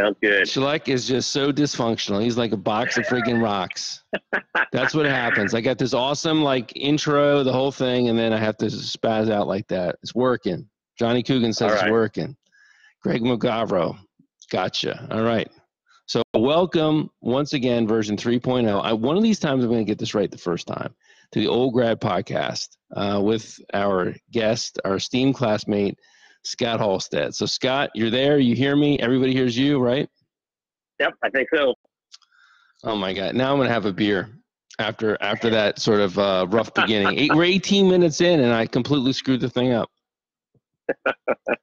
Sounds good. Schleck is just so dysfunctional. He's like a box of freaking rocks. That's what happens. I got this awesome like intro, the whole thing, and then I have to spaz out like that. It's working. Johnny Coogan says right. it's working. Greg McGavro, gotcha. All right. So welcome once again, version 3.0. I, one of these times I'm going to get this right the first time to the Old Grad podcast uh, with our guest, our esteemed classmate, Scott Halstead. So Scott, you're there. You hear me. Everybody hears you, right? Yep, I think so. Oh my God! Now I'm gonna have a beer after after that sort of uh, rough beginning. Eight, we're 18 minutes in, and I completely screwed the thing up.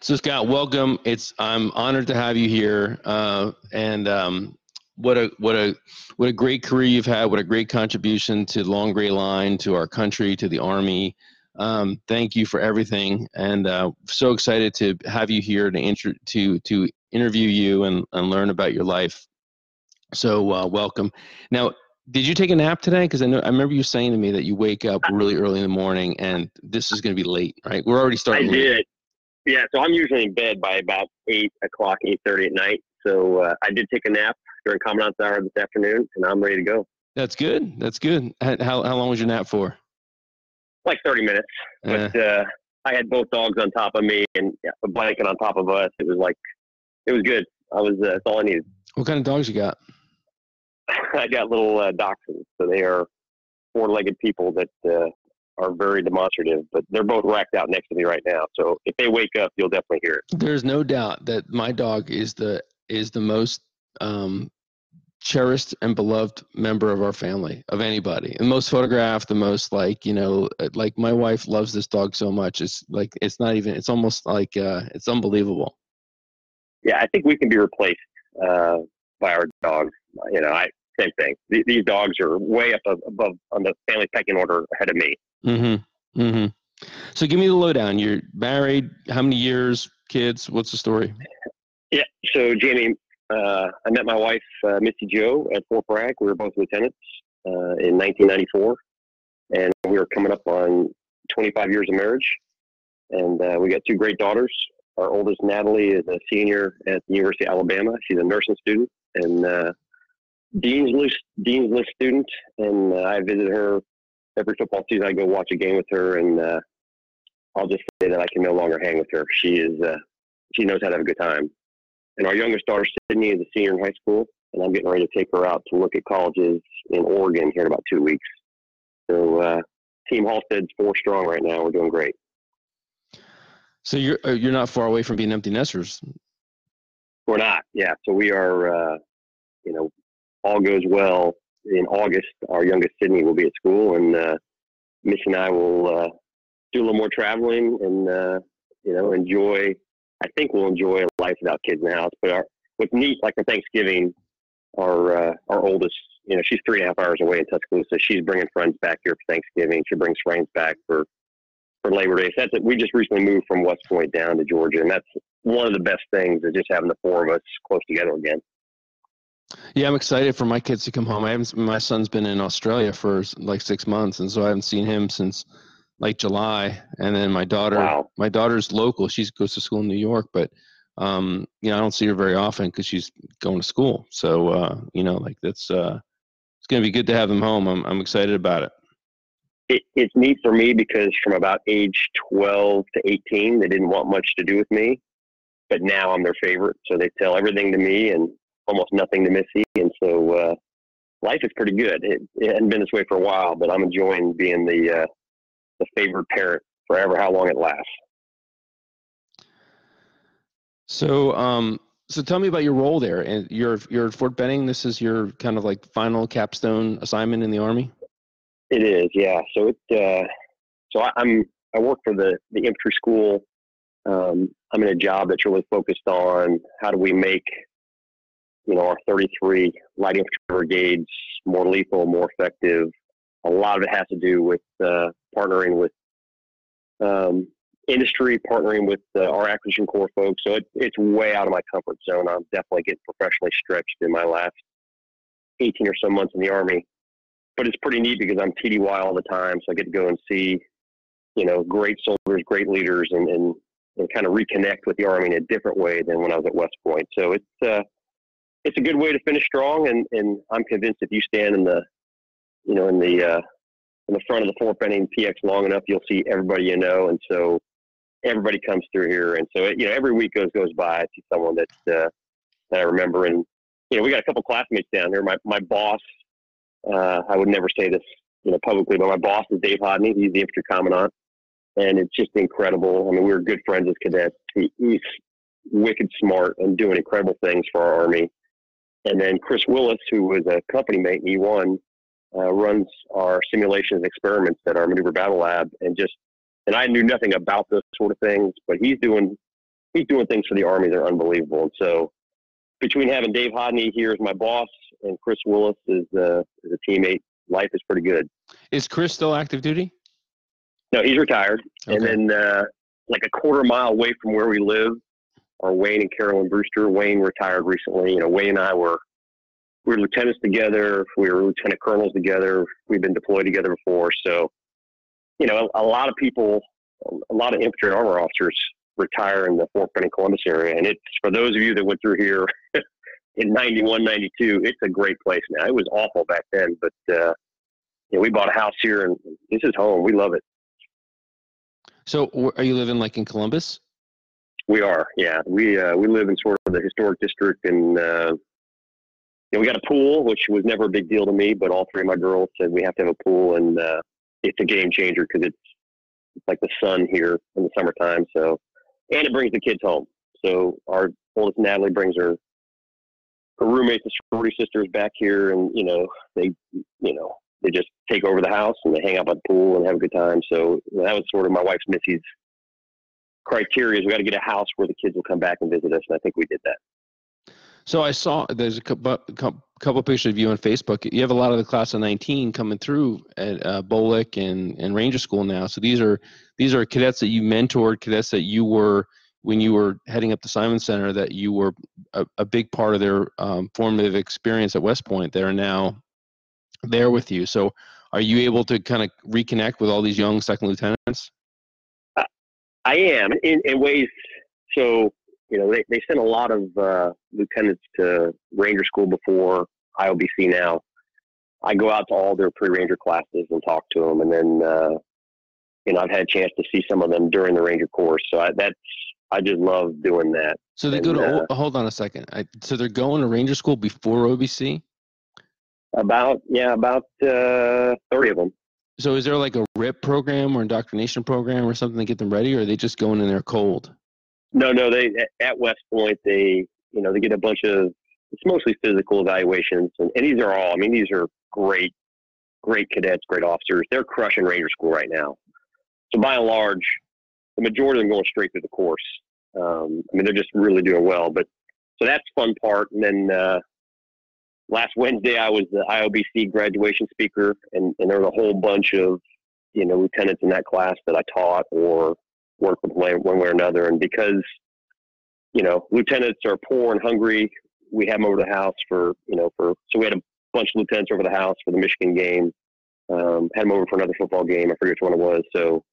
so Scott, welcome. It's I'm honored to have you here, uh, and um, what a what a what a great career you've had. What a great contribution to Long Gray Line, to our country, to the Army. Um, thank you for everything, and uh, so excited to have you here to intro to to interview you and, and learn about your life. So uh, welcome. Now, did you take a nap today? Because I know I remember you saying to me that you wake up really early in the morning, and this is going to be late, right? We're already I starting. late. did. Yeah, so I'm usually in bed by about eight o'clock, eight thirty at night. So uh, I did take a nap during commandant's hour this afternoon, and I'm ready to go. That's good. That's good. How how long was your nap for? Like thirty minutes, but uh, I had both dogs on top of me and a blanket on top of us. It was like, it was good. I was uh, that's all I needed. what kind of dogs you got? I got little uh, dachshunds, so they are four-legged people that uh, are very demonstrative. But they're both racked out next to me right now. So if they wake up, you'll definitely hear it. There's no doubt that my dog is the is the most um, cherished and beloved member of our family of anybody, the most photographed, the most like you know, uh, like my wife loves this dog so much. It's like it's not even. It's almost like uh, it's unbelievable. Yeah, I think we can be replaced uh, by our dogs. You know, I same thing. Th- These dogs are way up above on the family pecking order ahead of me. Mm-hmm. Mm-hmm. So give me the lowdown. You're married. How many years? Kids? What's the story? Yeah. So Jamie, uh, I met my wife, uh, Misty Joe, at Fort Bragg. We were both lieutenants uh, in 1994, and we were coming up on 25 years of marriage. And uh, we got two great daughters. Our oldest, Natalie, is a senior at the University of Alabama. She's a nursing student and uh, Dean's List Dean's List student. And uh, I visit her every football season. I go watch a game with her, and I'll just say that I can no longer hang with her. She is she knows how to have a good time. And our youngest daughter, Sydney, is a senior in high school, and I'm getting ready to take her out to look at colleges in Oregon here in about two weeks. So, uh, Team Halstead's four strong right now. We're doing great. So you're uh, you're not far away from being empty nesters. We're not, yeah. So we are, uh, you know, all goes well. In August, our youngest Sydney will be at school, and uh, Miss and I will uh, do a little more traveling and uh, you know enjoy. I think we'll enjoy a life without kids in the house. But our, what's neat, like for Thanksgiving, our uh, our oldest, you know, she's three and a half hours away in Tuscaloosa. She's bringing friends back here for Thanksgiving. She brings friends back for for Labor Day. So that's it. We just recently moved from West Point down to Georgia, and that's one of the best things is just having the four of us close together again. Yeah, I'm excited for my kids to come home. I haven't. My son's been in Australia for like six months, and so I haven't seen him since like July. And then my daughter, Wow. my daughter's local. She goes to school in New York, but um, you know, I don't see her very often because she's going to school. So uh, you know, like that's uh, it's gonna be good to have them home. I'm I'm excited about it. It, it's neat for me because from about age 12 to 18, they didn't want much to do with me, but now I'm their favorite. So they tell everything to me and almost nothing to Missy. And so uh, life is pretty good. It, it hadn't been this way for a while, but I'm enjoying being the uh, the favorite parent forever, how long it lasts. So um, so tell me about your role there. And you're you're at Fort Benning. This is your kind of like final capstone assignment in the Army. It is, yeah. So it, uh, so I, I'm I work for the the infantry school. Um, I'm in a job that's really focused on how do we make, you know, our 33 light infantry brigades more lethal, more effective. A lot of it has to do with uh, partnering with um, industry, partnering with uh, our acquisition corps folks. So it, it's way out of my comfort zone. I'm definitely getting professionally stretched in my last 18 or so months in the Army but it's pretty neat because I'm TDY all the time, so I get to go and see, you know, great soldiers, great leaders, and, and and kind of reconnect with the Army in a different way than when I was at West Point. So it's uh, it's a good way to finish strong, and, and I'm convinced if you stand in the you know in the uh, in the front of the Fort Benning PX long enough, you'll see everybody you know, and so everybody comes through here, and so it, you know every week goes goes by, I see someone that uh, that I remember, and you know we got a couple classmates down here. My my boss, uh, I would never say this you know publicly, but my boss is Dave Hodne. He's the infantry commandant, and it's just incredible. I mean, we were good friends as cadets. He, he's wicked smart and doing incredible things for our army. And then Chris Willis, who was a company mate in E1, uh, runs our simulations experiments at our maneuver battle lab, and just and I knew nothing about those sort of things, but he's doing he's doing things for the army that are unbelievable. And so between having Dave Hodne here as my boss and Chris Willis as, uh, as a teammate, life is pretty good. Is Chris still active duty? No, he's retired. Okay. And then, uh, like a quarter mile away from where we live, are Wayne and Carolyn Brewster. Wayne retired recently. You know, Wayne and I were we were lieutenants together. We were lieutenant colonels together. We've been deployed together before. So, you know, a, a lot of people, a lot of infantry and armor officers retire in the Fort Benning Columbus area. And it's for those of you that went through here in 91, 92, it's a great place now. It was awful back then, but, uh, you know, we bought a house here and this is home. We love it. So, are you living like in Columbus? We are, yeah. We uh, we live in sort of the historic district, and uh, we got a pool, which was never a big deal to me, but all three of my girls said we have to have a pool, and uh, it's a game changer because it's, like the sun here in the summertime. So, and it brings the kids home. So our oldest Natalie brings her her roommates and sorority sisters back here, and you know they you know they just take over the house and they hang out by the pool and have a good time. So that was sort of my wife's Missy's criteria is we got to get a house where the kids will come back and visit us, and I think we did that. So I saw there's a couple, couple pictures of you on Facebook. You have a lot of the class of 19 coming through at uh, BOLC and, and Ranger School now. So these are these are cadets that you mentored, cadets that you were when you were heading up the Simon Center that you were a, a big part of their um, formative experience at West Point. They're now there with you. So are you able to kind of reconnect with all these young second lieutenants? I am in, in ways. So you know, they, they sent a lot of uh, lieutenants to Ranger School before IOBC now. I go out to all their pre-Ranger classes and talk to them, and then uh, you know I've had a chance to see some of them during the Ranger course. So I, that's I just love doing that. So they and, go to uh, hold on a second. I, so they're going to Ranger School before OBC. About yeah, about uh, thirty of them. So is there like a RIP program or indoctrination program or something to get them ready, or are they just going in there cold? No, no. They at West Point, they you know they get a bunch of it's mostly physical evaluations, and, and these are all. I mean, these are great, great cadets, great officers. They're crushing Ranger School right now. So by and large, the majority of them going straight through the course. Um, I mean, they're just really doing well. But so that's fun part. And then uh, last Wednesday, I was the IOBC graduation speaker, and, and there was a whole bunch of you know lieutenants in that class that I taught or work with one, way or another. And because, you know, lieutenants are poor and hungry, we had them over the house for, you know, for, so we had a bunch of lieutenants over the house for the Michigan game. Um, had them over for another football game. I forget which one it was. So,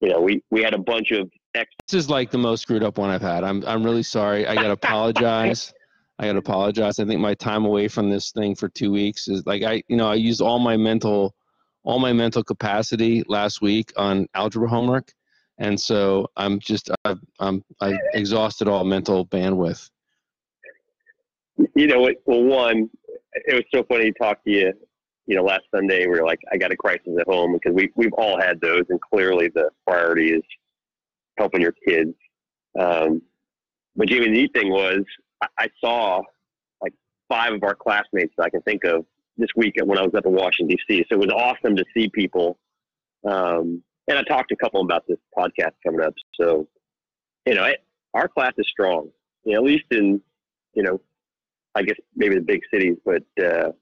you know, we, we had a bunch of ex. This is like the most screwed up one I've had. I'm, I'm really sorry. I got to apologize. I got to apologize. I think my time away from this thing for two weeks is like I, you know, I used all my mental, all my mental capacity last week on algebra homework, and so I'm just I, I'm I exhausted all mental bandwidth. You know, well, one, it was so funny to talk to you. You know, last Sunday we were like, I got a crisis at home because we we've all had those, and clearly the priority is helping your kids. Um, but Jamie, the neat thing was I, I saw like five of our classmates that I can think of this week when I was up in Washington D.C. So it was awesome to see people um, and I talked to a couple about this podcast coming up. So, you know, it, our class is strong. You know, at least in, you know, I guess maybe the big cities. But uh,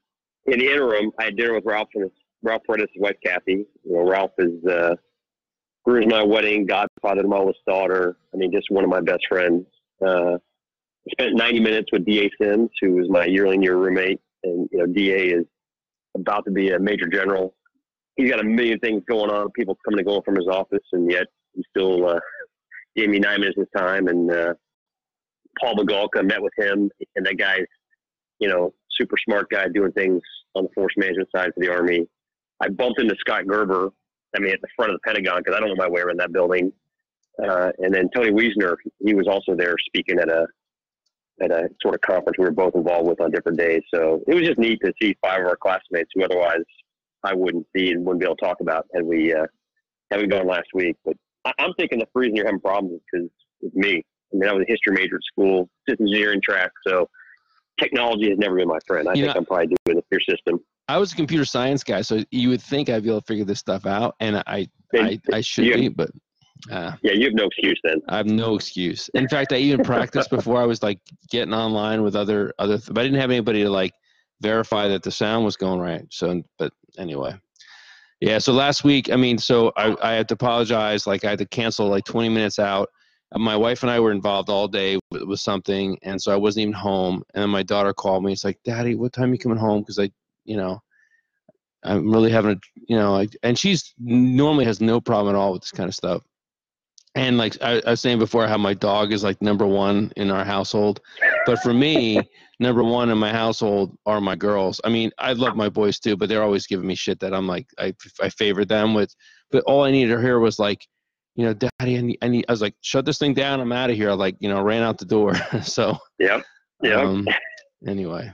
in the interim, I had dinner with Ralph and his, Ralph Paredes' wife Kathy. You know, Ralph is uh, my wedding, godfather to my oldest daughter. I mean, just one of my best friends. Uh, spent 90 minutes with Da Sims, who was my yearling year roommate, and you know, Da is about to be a major general he's got a million things going on, people coming and going from his office, and yet he still uh, gave me nine minutes of his time, and uh, Paul Magalka met with him, and that guy's, you know, super smart guy doing things on the force management side for the Army. I bumped into Scott Gerber, I mean, at the front of the Pentagon, because I don't know my way around that building. Uh, and then Tony Wiesner, he was also there speaking at a at a sort of conference we were both involved with on different days. So it was just neat to see five of our classmates who otherwise I wouldn't see and wouldn't be able to talk about had we uh, had we gone last week. But I, am thinking the reason you're having problems is because it's me. I mean, I was a history major at school, systems engineering track, so technology has never been my friend. I you think know, I'm probably doing the peer system. I was a computer science guy, so you would think I'd be able to figure this stuff out, and I I, I should be, but uh, yeah, you have no excuse then. I have no excuse. In fact, I even practiced before I was like getting online with other other, th- but I didn't have anybody to like verify that the sound was going right. So, but anyway, yeah. So last week, I mean, so I I had to apologize. Like I had to cancel like 20 minutes out. My wife and I were involved all day with, with something, and so I wasn't even home. And my daughter called me. It's like, Daddy, what time you coming home? Because I, you know, I'm really having a, you know, like, and she's normally has no problem at all with this kind of stuff and like I, I, was saying before how my dog is like number one in our household but for me number one in my household are my girls i mean i love my boys too but they're always giving me shit that i'm like i, I favor them with but all i needed to hear was like you know daddy I, need, I need i was like shut this thing down i'm out of here I like you know ran out the door so yeah yeah um, anyway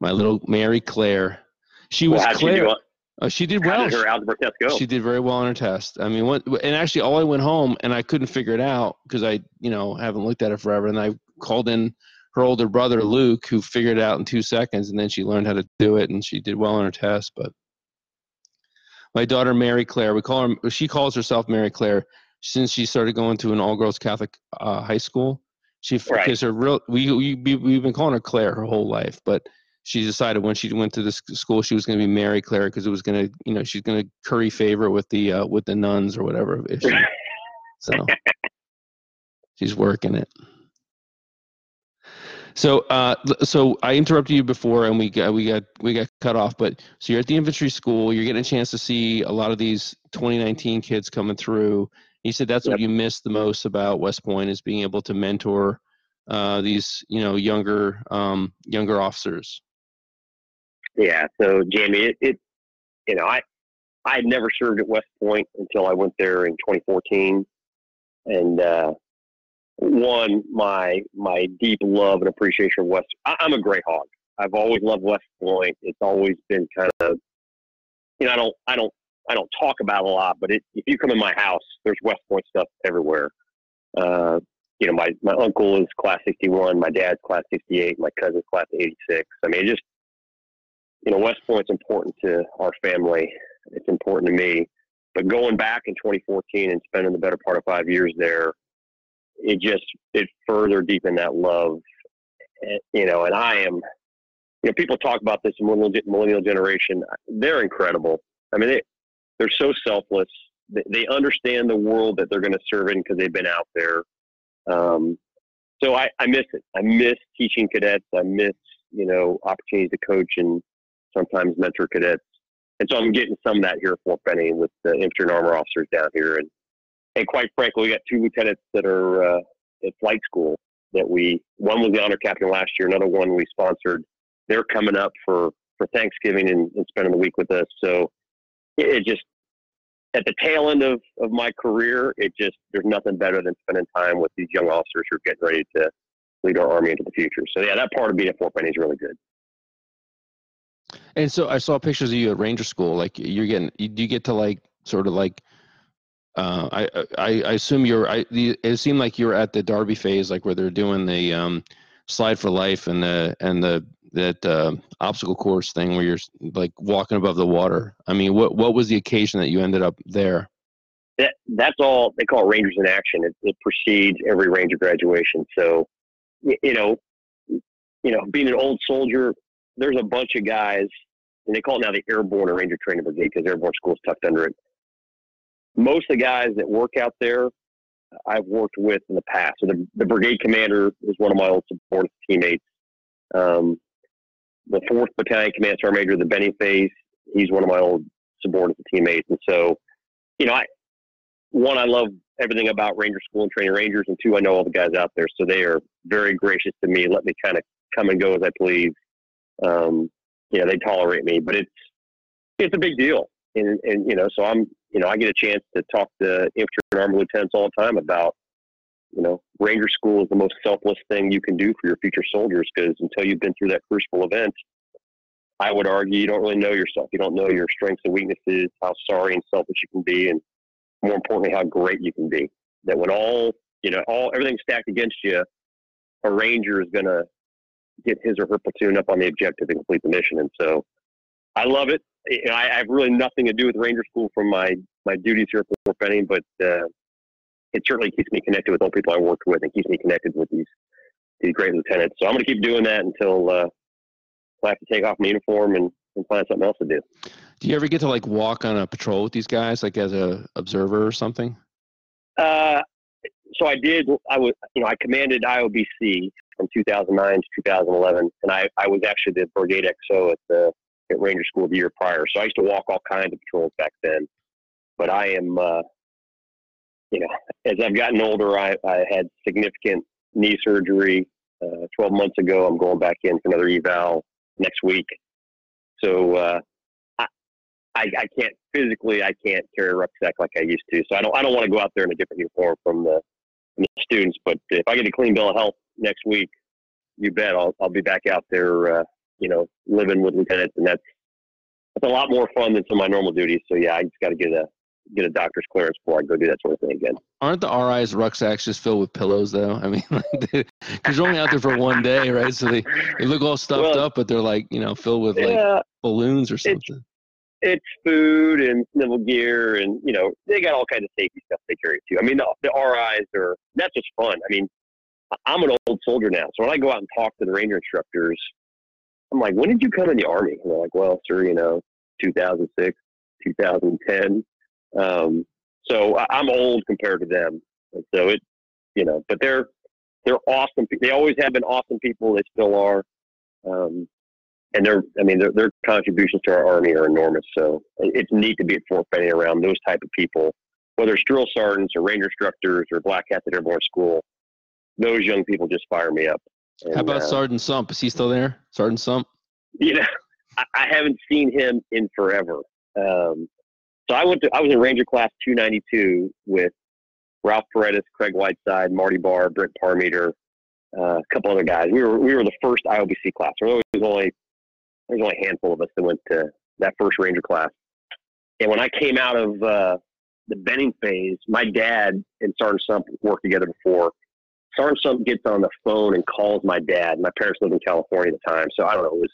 my little mary claire she was well, claire Oh, she did well. How did her algebra test go? She did very well on her test. I mean, what, and actually, all I went home and I couldn't figure it out because I, you know, haven't looked at it forever. And I called in her older brother Luke, who figured it out in two seconds, and then she learned how to do it, and she did well on her test. But my daughter Mary Claire, we call her, she calls herself Mary Claire since she started going to an all-girls Catholic uh, high school. She right. because her real we, we we've been calling her Claire her whole life, but she decided when she went to this school she was going to be Mary Claire because it was going to you know she's going to curry favor with the uh, with the nuns or whatever if she, so she's working it so uh so I interrupted you before and we got we got we got cut off but so you're at the infantry school you're getting a chance to see a lot of these 2019 kids coming through you said that's yep. what you miss the most about West Point is being able to mentor uh, these you know younger um, younger officers yeah. So Jamie, it, it you know, I I had never served at West Point until I went there in 2014, and uh, one my my deep love and appreciation of West. I, I'm a Greyhawk. I've always loved West Point. It's always been kind of, you know, I don't I don't I don't talk about a lot, but it, if you come in my house, there's West Point stuff everywhere. Uh, you know, my, my uncle is class 61, my dad's class 68, my cousin's class 86. I mean, just, you know, West Point's important to our family. It's important to me. But going back in 2014 and spending the better part of five years there, it just it further deepened that love. You know, and I am, you know, people talk about this millennial, generation. They're incredible. I mean, they, they're so selfless. They, they understand the world that they're going to serve in because they've been out there. Um, so I, I miss it. I miss teaching cadets. I miss, you know, opportunities to coach and sometimes mentor cadets. And so I'm getting some of that here at Fort Benning with the infantry and armor officers down here. And, and quite frankly, we got two lieutenants that are uh, at flight school that we, one was the honor captain last year, another one we sponsored. They're coming up for, for Thanksgiving and, and spending the week with us. So it, it just, at the tail end of, of my career, it just, there's nothing better than spending time with these young officers who are getting ready to lead our Army into the future. So yeah, that part of being at Fort Benning is really good. And so I saw pictures of you at Ranger School. Like you're getting, do you get to like sort of like, uh, I, I I assume you're. I it seemed like you're at the Darby phase, like where they're doing the um, slide for life and the and the that uh, obstacle course thing where you're like walking above the water. I mean, what what was the occasion that you ended up there? That that's all they call it Rangers in Action. It, it precedes every Ranger graduation. So, you know, you know, being an old soldier, there's a bunch of guys, and they call it now the Airborne Ranger Training Brigade because Airborne School is tucked under it. Most of the guys that work out there, I've worked with in the past. So the, the brigade commander is one of my old subordinate teammates. Um, the fourth battalion command sergeant major, the Benning phase, he's one of my old subordinate teammates. And so, you know, I one I love everything about Ranger School and training Rangers, and two, I know all the guys out there, so they are very gracious to me. Let me kind of come and go as I please. Um, yeah, they tolerate me, but it's it's a big deal, and and you know, so I'm you know I get a chance to talk to infantry and army lieutenants all the time about you know Ranger School is the most selfless thing you can do for your future soldiers because until you've been through that crucible event, I would argue you don't really know yourself. You don't know your strengths and weaknesses, how sorry and selfish you can be, and more importantly, how great you can be. That when all you know, all everything's stacked against you, a ranger is going to get his or her platoon up on the objective and complete the mission. And so, I love it. I, I have really nothing to do with Ranger School from my my duties here at Fort Benning, but uh, it certainly keeps me connected with all people I worked with and keeps me connected with these these great lieutenants. So I'm going to keep doing that until uh, I have to take off my uniform and, and find something else to do. Do you ever get to like walk on a patrol with these guys, like as a observer or something? Uh, so I did. I was, you know, I commanded IOBC from 2009 to 2011, and I, I was actually the brigade XO at the at Ranger School the year prior. So I used to walk all kinds of patrols back then. But I am, uh, you know, as I've gotten older, I, I had significant knee surgery uh, 12 months ago. I'm going back in for another eval next week. So uh, I, I, I can't physically, I can't carry a rucksack like I used to. So I don't, I don't want to go out there in a different uniform from the, from the students. But if I get a clean bill of health next week, you bet I'll, I'll be back out there, uh, you know, living with lieutenants, and that's that's a lot more fun than some of my normal duties. So yeah, I just got to get a get a doctor's clearance before I go do that sort of thing again. Aren't the RI's rucksacks just filled with pillows though? I mean, because you're only out there for one day, right? So they, they look all stuffed well, up, but they're like you know filled with like yeah, balloons or something. It's, it's, food and snivel gear, and you know they got all kinds of safety stuff they carry too. I mean, the, the RIs are that's just fun. I mean, I'm an old soldier now, so when I go out and talk to the ranger instructors, I'm like, when did you come in the army? And they're like, well, sir, you know, 2006, 2010. Um, so I'm old compared to them. And so it, you know, but they're, they're awesome. They always have been awesome people. They still are. Um, and their, I mean, their, their contributions to our army are enormous. So it's neat to be at Fort Benning around those type of people, whether it's drill sergeants or ranger instructors or black hats at airborne school. Those young people just fire me up. And, How about uh, Sergeant Sump? Is he still there? Sergeant Sump? You know, I, I haven't seen him in forever. Um, so I went to I was in Ranger Class 292 with Ralph Paredes, Craig Whiteside, Marty Barr, Brent Parmeter, uh, a couple other guys. We were we were the first IOBC class. There was only there was only a handful of us that went to that first Ranger class. And when I came out of uh, the Benning phase, my dad and Sergeant Sump worked together before. Sergeant Sump gets on the phone and calls my dad. My parents lived in California at the time, so I don't know. It was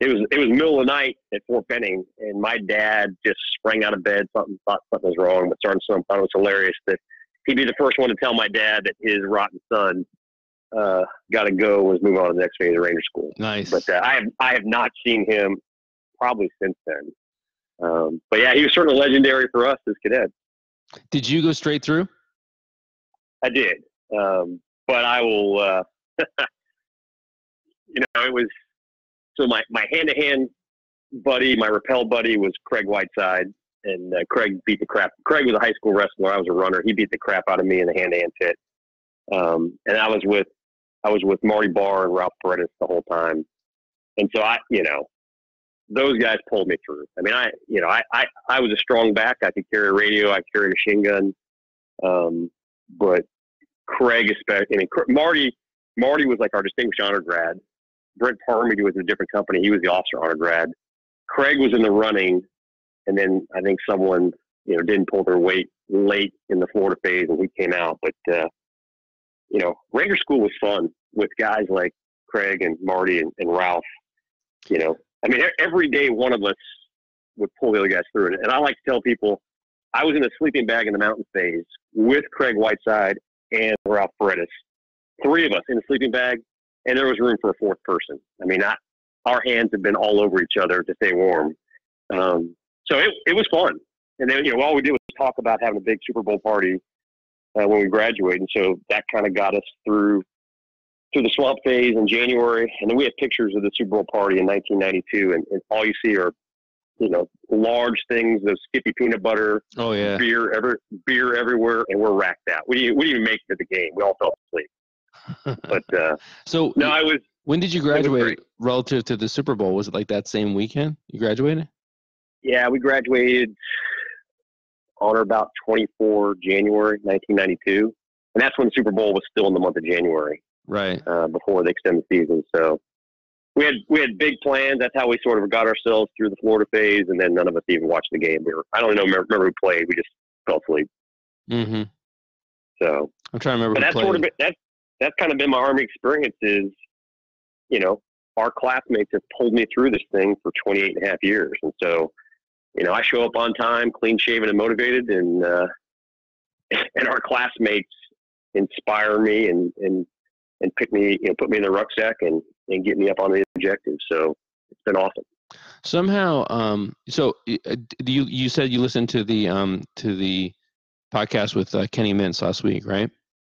it was it was middle of the night at Fort Benning, and my dad just sprang out of bed. Something thought something was wrong, but Sergeant Sump thought it was hilarious that he'd be the first one to tell my dad that his rotten son uh, got to go was moving on to the next phase of Ranger School. Nice. But uh, I have I have not seen him probably since then. Um, but yeah, he was certainly legendary for us as cadets. Did you go straight through? I did, um, but I will. Uh, you know, it was so my my hand to hand buddy, my rappel buddy was Craig Whiteside, and uh, Craig beat the crap. Craig was a high school wrestler. I was a runner. He beat the crap out of me in the hand to hand pit. Um, and I was with I was with Marty Barr and Ralph Paredes the whole time. And so I, you know, those guys pulled me through. I mean, I, you know, I, I, I was a strong back. I could carry a radio. I carried a machine gun. Um, but Craig, especially, I mean, Marty, Marty was like our distinguished honor grad. Brent Parmedy was in a different company. He was the officer honor grad. Craig was in the running, and then I think someone you know didn't pull their weight late in the Florida phase, and he came out. But uh, you know, Ranger School was fun with guys like Craig and Marty and, and Ralph. You know, I mean, every day one of us would pull the other guys through it. And I like to tell people, I was in a sleeping bag in the mountain phase with Craig Whiteside and Ralph Paredes. Three of us in a sleeping bag and there was room for a fourth person. I mean, I, our hands had been all over each other to stay warm. Um, so it, it was fun. And then, you know, all we did was talk about having a big Super Bowl party uh, when we graduated. And so that kind of got us through through the swamp phase in January. And then we had pictures of the Super Bowl party in 1992. And, and all you see are, you know, large things, those Skippy peanut butter, Oh yeah. beer, ever beer everywhere, and we're racked out. We didn't, we didn't even make it to the game. We all fell asleep. But uh, so no, I was when did you graduate relative to the Super Bowl? Was it like that same weekend you graduated? yeah, we graduated on or about 24 January 1992, and that's when the Super Bowl was still in the month of January. Right. uh, before they extended the season. So we had we had big plans. That's how we sort of got ourselves through the Florida phase, and then none of us even watched the game. We were I don't know remember, remember who played. We just fell asleep. Mm-hmm. So, I'm trying to remember. that's played. sort of that's that's kind of been my army experience. Is you know our classmates have pulled me through this thing for 28 and a half years, and so you know I show up on time, clean shaven, and motivated, and uh, and our classmates inspire me and and and pick me, you know, put me in the rucksack and and get me up on the objective. So it's been awesome. Somehow, um, so uh, you you said you listened to the um to the podcast with uh, Kenny Mintz last week, right?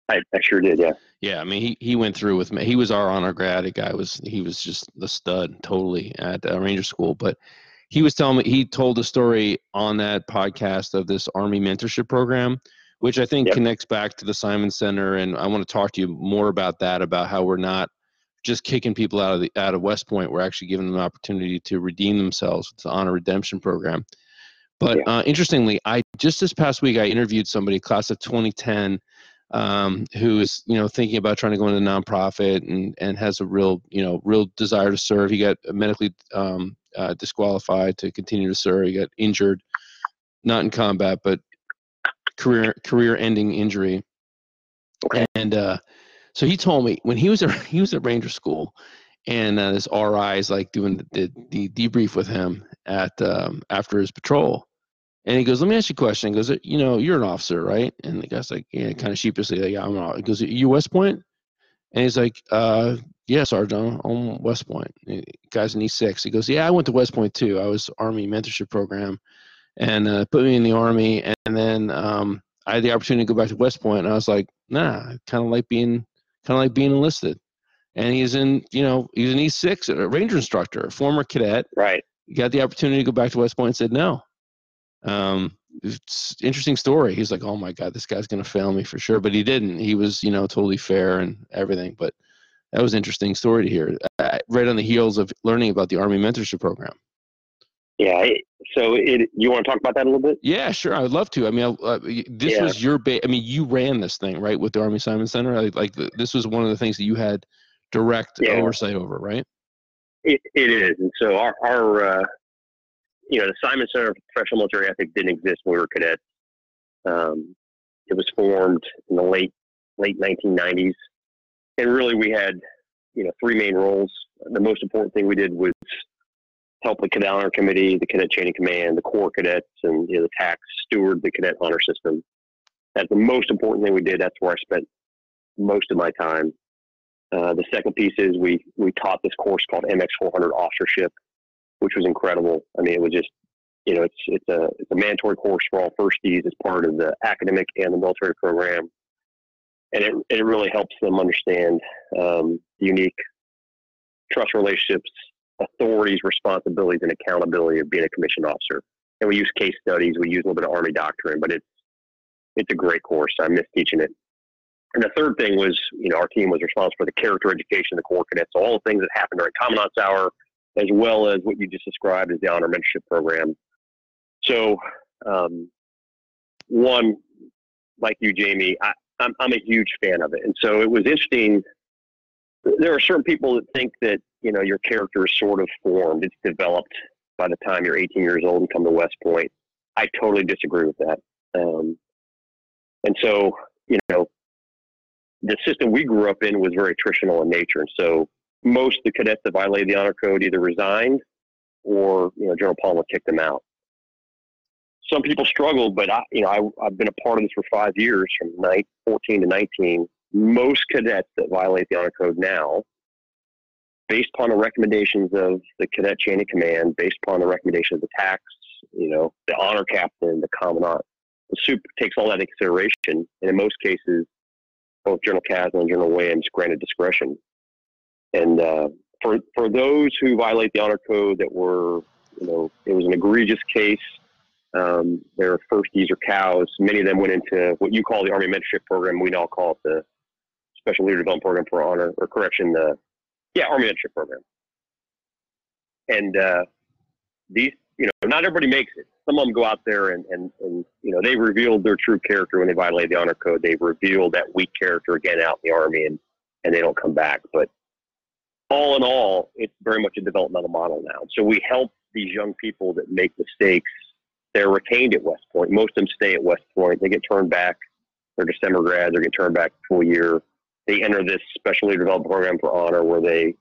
I, I sure did, yeah. Yeah, I mean he he went through with me. He was our honor grad. The guy was he was just the stud totally at uh, Ranger School. But he was telling me he told a story on that podcast of this Army mentorship program, which I think Yep. connects back to the Simon Center. And I want to talk to you more about that, about how we're not just kicking people out of the out of West Point. We're actually giving them an opportunity to redeem themselves. It's the honor redemption program. But Yeah. uh, interestingly, I just this past week I interviewed somebody, class of 2010, um, who is you know thinking about trying to go into nonprofit and and has a real you know real desire to serve. He got medically um, uh, disqualified to continue to serve. He got injured, not in combat, but career career ending injury. And uh, so he told me when he was at he was at Ranger School, and uh, this RI is like doing the, the, the debrief with him at um, after his patrol, and he goes, "Let me ask you a question." He goes, "You know, you're an officer, right?" And the guy's like, "Yeah," kind of sheepishly, like, "Yeah, I'm an officer." He goes, "Are you West Point?" And he's like, uh, "Yeah, Sergeant, I'm West Point." The Guy's in E6. He goes, "Yeah, I went to West Point too. I was Army mentorship program, and uh, put me in the Army, and then um, I had the opportunity to go back to West Point, and I was like, nah, kind of like being kind of like being enlisted." And he's in, you know, he's an E6, a ranger instructor, a former cadet, Right. he got the opportunity to go back to West Point and said no. Um, it's interesting story. He's like, oh my god, this guy's gonna fail me for sure, but he didn't. He was, you know, totally fair and everything. But that was an interesting story to hear. Uh, right on the heels of learning about the Army mentorship program. Yeah. it- So it, you want to talk about that a little bit? Yeah, sure. I'd love to. I mean, I- uh, this Yeah. was your ba- I mean, you ran this thing right with the Army Simon Center. Like, like the, this was one of the things that you had direct Yeah. oversight over, right? It, it is. And so our, our uh, you know, the Simon Center for Professional Military Ethics didn't exist when we were cadets. Um, it was formed in the late late 1990s, and really we had you know three main roles. The most important thing we did was help the cadet honor committee, the cadet of command, the corps cadets, and you know, the TACs steward the cadet honor system. That's the most important thing we did. That's where I spent most of my time. Uh, the second piece is we we taught this course called MX400 officership, which was incredible. I mean, it was just you know it's it's a it's a mandatory course for all firsties as part of the academic and the military program, and it it really helps them understand um, unique trust relationships, authorities, responsibilities, and accountability of being a commissioned officer. And we use case studies, we use a little bit of Army doctrine, but it's it's a great course. I miss teaching it. And the third thing was, you know, our team was responsible for the character education of the Corps cadets, so all the things that happened during Commandant's Hour, as well as what you just described as the Honor Mentorship Program. So, um, one, like you, Jamie, I, I'm, I'm a huge fan of it. And so it was interesting. There are certain people that think that, you know, your character is sort of formed, it's developed by the time you're 18 years old and come to West Point. I totally disagree with that. Um, and so, you know, the system we grew up in was very attritional in nature. And so most of the cadets that violated the honor code either resigned or, you know, General Palmer kicked them out. Some people struggled, but I, you know, I, I've been a part of this for five years from nine, 14 to 19. Most cadets that violate the honor code now, based upon the recommendations of the cadet chain of command, based upon the recommendation of the TACs, you know, the honor captain, the commandant, the soup takes all that into consideration. And in most cases, both General Caslen and General Williams granted discretion. And uh, for for those who violate the honor code that were You know, it was an egregious case. Um, their firsties or cows. Many of them went into what you call the Army Mentorship Program. We now call it the Special Leader Development Program for Honor, or correction, the yeah Army Mentorship Program. And uh, these, you know, not everybody makes it. Some of them go out there and, and, and you know they revealed their true character when they violate the honor code. They revealed that weak character again out in the army, and and they don't come back. But all in all, it's very much a developmental model now. So we help these young people that make mistakes. They're retained at West Point. Most of them stay at West Point. They get turned back. They're December grads. They get turned back full year. They enter this specially developed program for honor, where they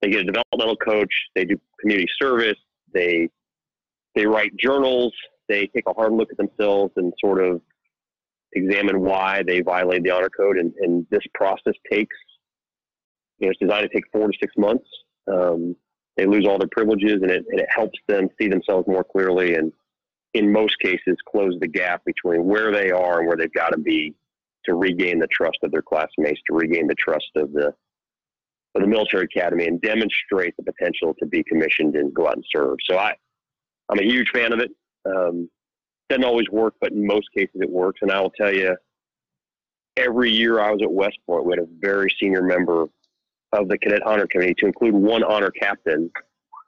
they get a developmental coach. They do community service. They they write journals. They take a hard look at themselves and sort of examine why they violated the honor code. And, and this process takes you know, it's designed to take four to six months. Um, they lose all their privileges, and it, and it helps them see themselves more clearly, and in most cases, close the gap between where they are and where they've got to be to regain the trust of their classmates, to regain the trust of the of the military academy, and demonstrate the potential to be commissioned and go out and serve. So I, I'm a huge fan of it. Um, doesn't always work, but in most cases it works. And I will tell you, every year I was at West Point, we had a very senior member of the Cadet Honor Committee to include one honor captain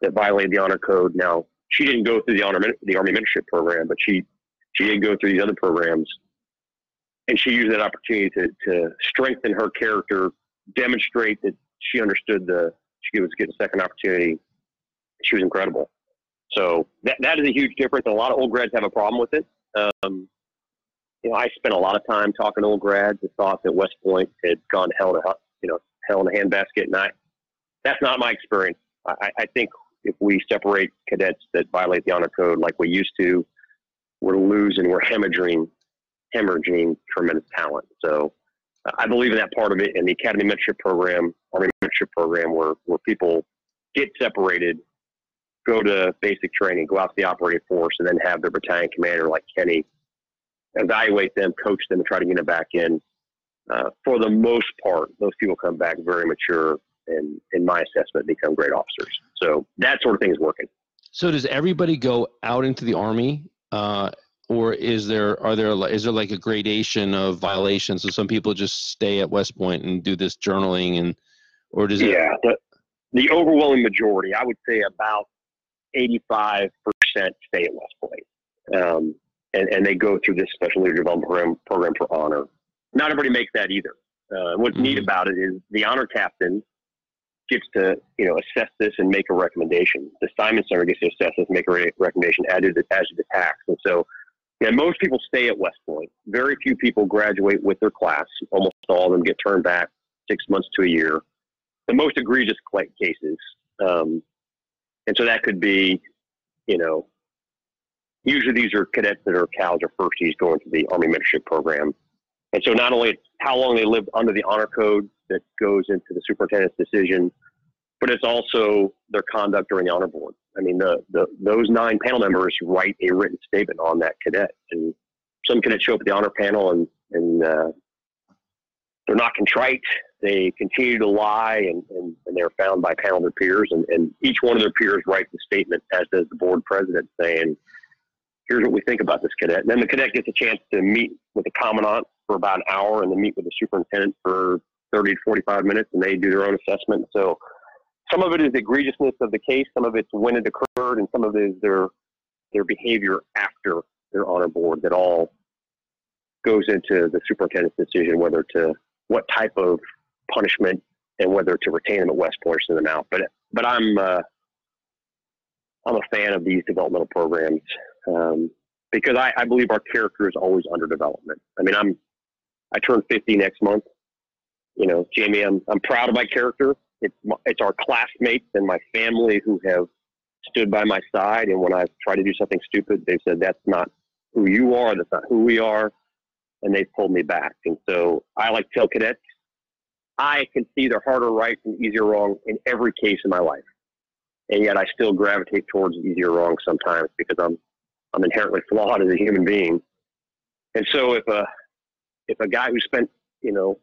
that violated the honor code. Now, she didn't go through the honor the Army Mentorship Program, but she she did go through these other programs, and she used that opportunity to to strengthen her character, demonstrate that she understood the she was getting a second opportunity. She was incredible. So that that is a huge difference. A lot of old grads have a problem with it. Um, you know, I spent a lot of time talking to old grads and thought that West Point had gone hell to you know hell in a handbasket. And I, that's not my experience. I, I think if we separate cadets that violate the honor code like we used to, we're losing, we're hemorrhaging, hemorrhaging tremendous talent. So I believe in that part of it. And the Academy Mentorship Program, Army Mentorship Program, where, where people get separated, go to basic training, go out to the operating force, and then have their battalion commander like Kenny evaluate them, coach them, and try to get them back in uh, for the most part, those people come back very mature and, in my assessment, become great officers. So that sort of thing is working. So does everybody go out into the army, uh, or is there are there is there like a gradation of violations? So some people just stay at West Point and do this journaling, and or does it? Yeah, the, the overwhelming majority, I would say about eighty five percent stay at West Point, um, and and they go through this special leader development program program for honor not everybody makes that either. Uh, what's mm-hmm. neat about it is the honor captain gets to you know assess this and make a recommendation. The Simon Center gets to assess this, and make a re- recommendation, add to the, the TACs, and so yeah, most people stay at West Point. Very few people graduate with their class. Almost all of them get turned back six months to a year. The most egregious cases, um, and so that could be, you know, usually these are cadets that are cows or firsties going to the Army Mentorship Program. And so not only how long they lived under the honor code that goes into the superintendent's decision, but it's also their conduct during the honor board. I mean, the, the those nine panel members write a written statement on that cadet, and some cadets show up at the honor panel and and uh, they're not contrite. They continue to lie, and, and, and they're found by panel of their peers, and, and each one of their peers writes a statement, as does the board president, saying, "Here's what we think about this cadet." And then the cadet gets a chance to meet with the commandant for about an hour and then meet with the superintendent for 30 to 45 minutes and they do their own assessment. So some of it is the egregiousness of the case, some of it's when it occurred, and some of it is their their behavior after their honor board that all goes into the superintendent's decision whether to what type of punishment and whether to retain them at West Point or send them out. But but I'm uh, I'm a fan of these developmental programs um, because I, I believe our character is always under development. I mean, I'm I turn 50 next month. You know, Jamie, I'm, I'm proud of my character. It's, it's our classmates and my family who have stood by my side. And when I've tried to do something stupid, they've said, that's not who you are. That's not who we are. And they've pulled me back. And so I like to tell cadets, I can see their harder right and easier wrong in every case in my life. And yet I still gravitate towards easier wrong sometimes because I'm, I'm inherently flawed as a human being. And so if a, if a guy who spent you know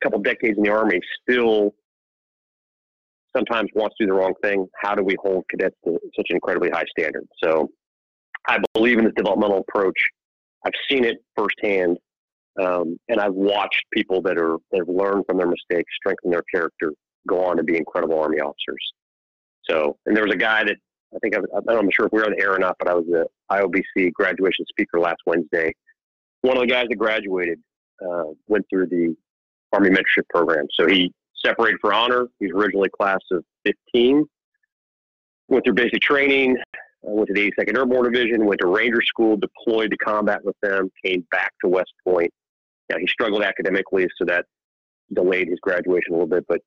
a couple decades in the army still sometimes wants to do the wrong thing. How do we hold cadets to such an incredibly high standard? So I believe in this developmental approach. I've seen it firsthand, um, and I've watched people that are that have learned from their mistakes, strengthen their character, go on to be incredible Army officers. So, and there was a guy that I think I, I'm not sure if we were on the air or not, but I was the IOBC graduation speaker last Wednesday. One of the guys that graduated uh, went through the Army mentorship program. So he separated for honor. He's originally class of 15. Went through basic training. Uh, went to the 82nd Airborne Division. Went to Ranger School. Deployed to combat with them. Came back to West Point. Now, he struggled academically, so that delayed his graduation a little bit. But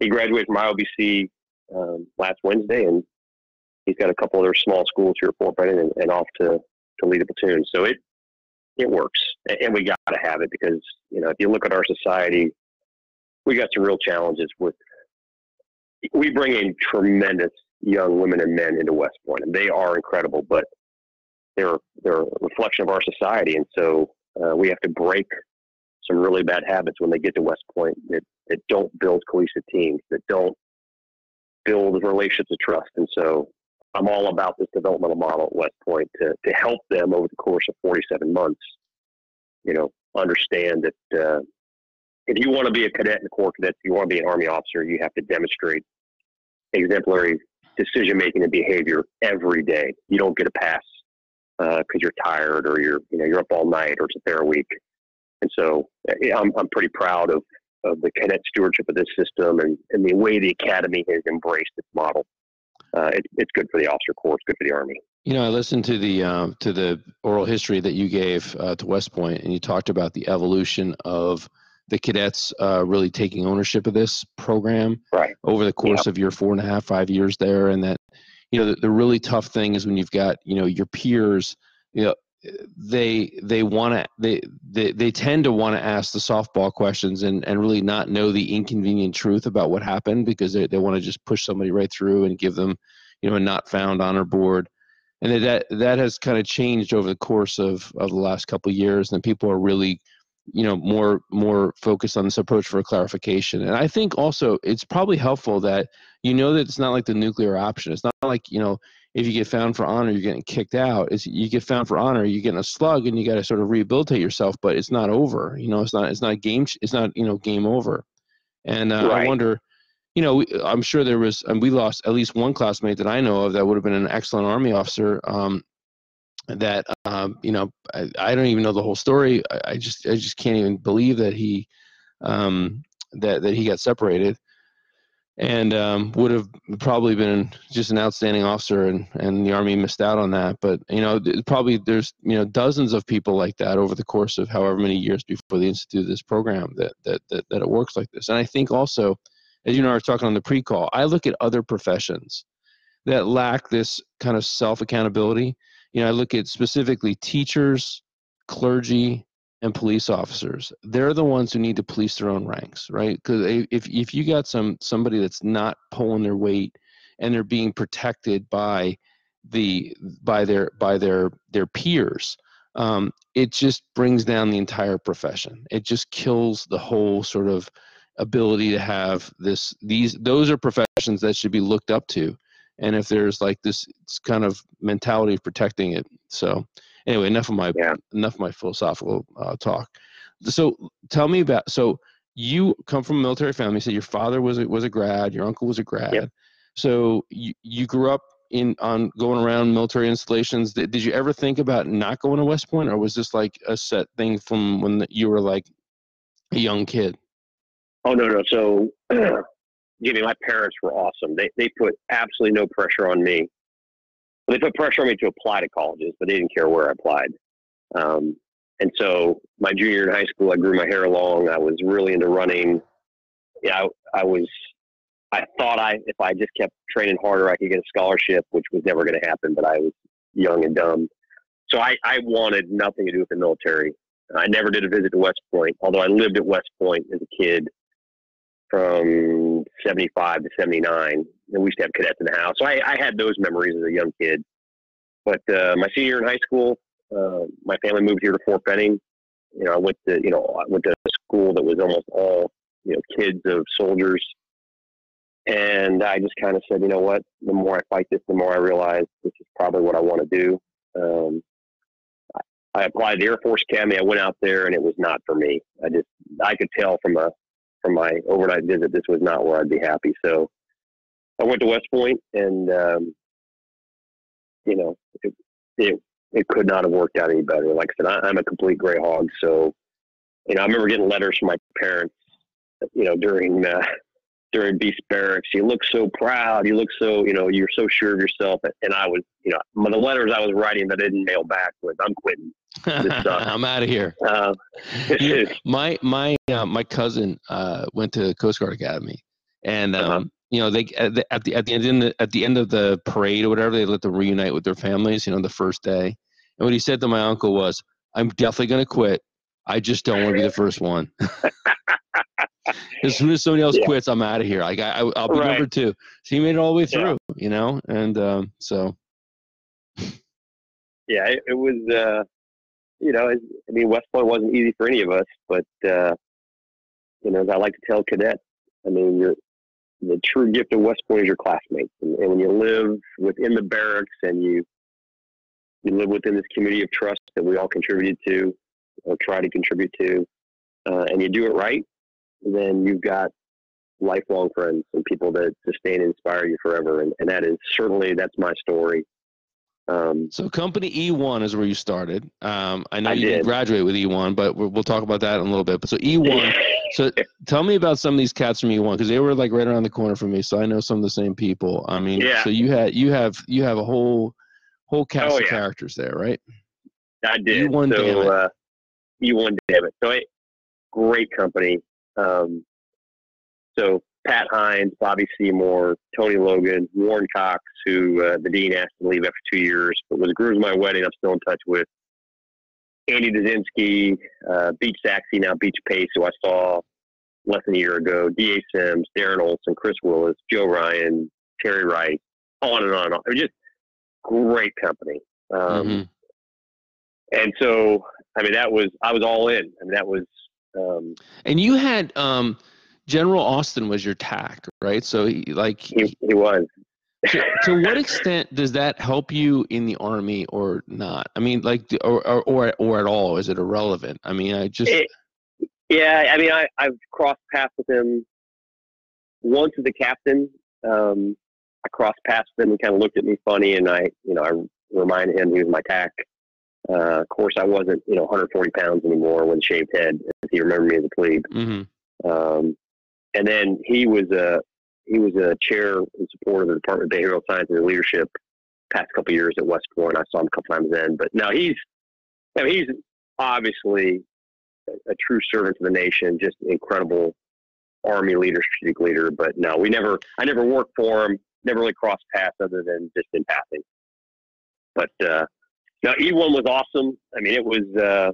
he graduated from IOBC um, last Wednesday, and he's got a couple other small schools here at Fort Benning and, and off to, to lead a platoon. So it it works, and we got to have it because you know if you look at our society, we got some real challenges with. We bring in tremendous young women and men into West Point, and they are incredible, but they're they're a reflection of our society, and so uh, we have to break some really bad habits when they get to West Point that, that don't build cohesive teams, that don't build relationships of trust. And so I'm all about this developmental model at West Point to, to help them over the course of 47 months, you know, understand that uh, if you want to be a cadet in the Corps Cadets, if you want to be an Army officer, you have to demonstrate exemplary decision making and behavior every day. You don't get a pass because uh, you're tired or you're you know you're up all night or it's a fair week. And so I'm I'm pretty proud of of the cadet stewardship of this system and, and the way the academy has embraced its model uh, it, it's good for the officer corps. It's good for the army. You know, I listened to the um, to the oral history that you gave uh, to West Point, and you talked about the evolution of the cadets uh, really taking ownership of this program right. over the course yep. of your four and a half, five years there, and that you know the, the really tough thing is when you've got you know your peers, you know they they want to they, they they tend to want to ask the softball questions and and really not know the inconvenient truth about what happened because they, they want to just push somebody right through and give them you know a not found honor board and that that has kind of changed over the course of of the last couple of years and people are really you know more more focused on this approach for clarification and i think also it's probably helpful that you know that it's not like the nuclear option it's not like you know if you get found for honor, you're getting kicked out. It's you get found for honor, you're getting a slug, and you got to sort of rehabilitate yourself. But it's not over. You know, it's not. It's not game. It's not. You know, game over. And uh, right. I wonder. You know, I'm sure there was, and we lost at least one classmate that I know of that would have been an excellent army officer. Um, that um, you know, I, I, don't even know the whole story. I, I, just, I just can't even believe that he, um, that that he got separated and um, would have probably been just an outstanding officer and, and the army missed out on that. But you know probably there's you know dozens of people like that over the course of however many years before they instituted this program that, that that that it works like this. And i think also as you know i was talking on the pre-call i look at other professions that lack this kind of self accountability you know i look at specifically teachers clergy and police officers. They're the ones who need to police their own ranks right? Because if, if you got some somebody that's not pulling their weight and they're being protected by the by their by their their peers um, it just brings down the entire profession. It just kills the whole sort of ability to have this these those are professions that should be looked up to and if there's like this kind of mentality of protecting it so anyway, enough of my yeah. enough of my philosophical uh, talk. So tell me about so you come from a military family. Said your father was a, was a grad, your uncle was a grad. Yep. So you, you grew up in on going around military installations. Did, did you ever think about not going to West Point, or was this like a set thing from when you were like a young kid? Oh no, no. So, Jimmy, my parents were awesome. They they put absolutely no pressure on me they put pressure on me to apply to colleges, but they didn't care where I applied. Um, and so my junior in high school, I grew my hair long. I was really into running. Yeah, I, I was. I thought I, if I just kept training harder, I could get a scholarship, which was never going to happen. But I was young and dumb, so I, I wanted nothing to do with the military. I never did a visit to West Point, although I lived at West Point as a kid from 75 to 79. And we used to have cadets in the house. So I, I had those memories as a young kid. But uh, my senior year in high school, uh, my family moved here to Fort Benning. You know, I went to, you know, I went to a school that was almost all, you know, kids of soldiers. and I just kind of said, you know what? The more I fight this, the more I realize this is probably what I want to do. Um, I applied to Air Force Academy. I went out there, and it was not for me. I just I could tell from a from my overnight visit this was not where I'd be happy. So I went to West Point, and um, you know, it, it it could not have worked out any better. Like I said, I, I'm a complete gray hog, so you know, I remember getting letters from my parents, you know, during uh, during Beast Barracks. You look so proud. You look so, you know, you're so sure of yourself. And I was, you know, the letters I was writing that I didn't mail back was, I'm quitting. I'm out of here. Uh, my my uh, my cousin uh, went to Coast Guard Academy, and uh-huh. um, uh-huh. you know they at the, at the at the end at the end of the parade or whatever they let them reunite with their families. You know, the first day, and what he said to my uncle was, "I'm definitely going to quit. I just don't want to be the first one." as soon as somebody else yeah. quits, I'm out of here. Like I, will be right. number two. So he made it all the way through, yeah. you know, and um, so. Yeah, it, it was. Uh, you know, I mean, West Point wasn't easy for any of us, but uh, you know, as I like to tell cadets, I mean, you're the true gift of West Point is your classmates, and, and when you live within the barracks and you you live within this community of trust that we all contributed to, or try to contribute to, uh, and you do it right, then you've got lifelong friends and people that sustain and inspire you forever. And, and that is certainly that's my story. Um, so company E1 is where you started. Um, I know I you did. didn't graduate with E1, but we'll, we'll, talk about that in a little bit. But so E1, so tell me about some of these cats from E1 because they were like right around the corner from me. So I know some of the same people. I mean, yeah. so you had you have you have a whole whole cast oh, of characters there, right? I did. E1 so, uh, E1 Dammit. So I, great company. Um, so Pat Hines, Bobby Seymour, Tony Logan, Warren Cox, who uh, the dean asked to leave after two years, but was grooms my wedding. I'm still in touch with Andy Dazinski, uh, Beach Saxy, now Beach Pace, who I saw less than a year ago, D.A. Sims, Darren Olson, Chris Willis, Joe Ryan, Terry Wright, on and on and on. It was just great company. Um, mm-hmm. And so, I mean, that was, I was all in. I mean, that was, um, and you had um, General Austin was your TAC, right? So he, like he, he was. to, to, what extent does that help you in the army or not? I mean, like, or or or, or at all? Is it irrelevant? I mean, I just. It, yeah, I mean, I I've crossed paths with him once as a captain. Um, I crossed paths with him and kind of looked at me funny, and I, you know, I reminded him he was my TAC. Uh, of course, I wasn't, you know, 140 pounds anymore when shaved head. If you remember me as a plebe. Mm-hmm. Um, and then he was a he was a chair in support of the Department of Behavioral Science and Leadership. Past couple years at West Point, I saw him a couple times then. But now he's, I mean, he's obviously a, a true servant to the nation. Just incredible Army leader, strategic leader. But no, we never. I never worked for him. Never really crossed paths other than just in passing. But uh, now, E1 was awesome. I mean, it was uh,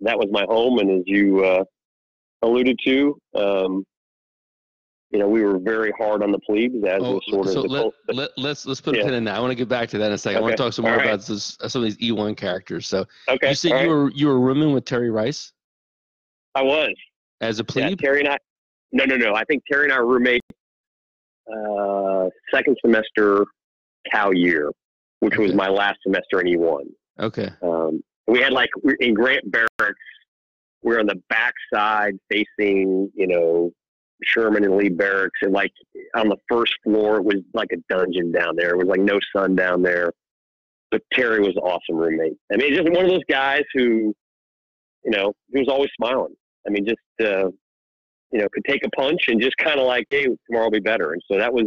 that was my home, and as you uh, alluded to, um, you know, we were very hard on the plebes as oh, sort of. So let, let, let's, let's put a pin in that. I want to get back to that in a second. Okay. I want to talk some more right. about this, some of these E1 characters. So, okay. you said All you right. were you were rooming with Terry Rice. I was as a plebe. Yeah, Terry and I. No, no, no. I think Terry and I were roommates uh, second semester cow year, which okay. was my last semester in E1. Okay. Um, we had like in Grant Barracks, we are on the back side facing, you know, Sherman and Lee Barracks, and like on the first floor, it was like a dungeon down there. It was like no sun down there. But Terry was an awesome roommate. I mean, just one of those guys who, you know, he was always smiling. I mean, just uh, you know, could take a punch and just kind of like, hey, tomorrow will be better. And so that was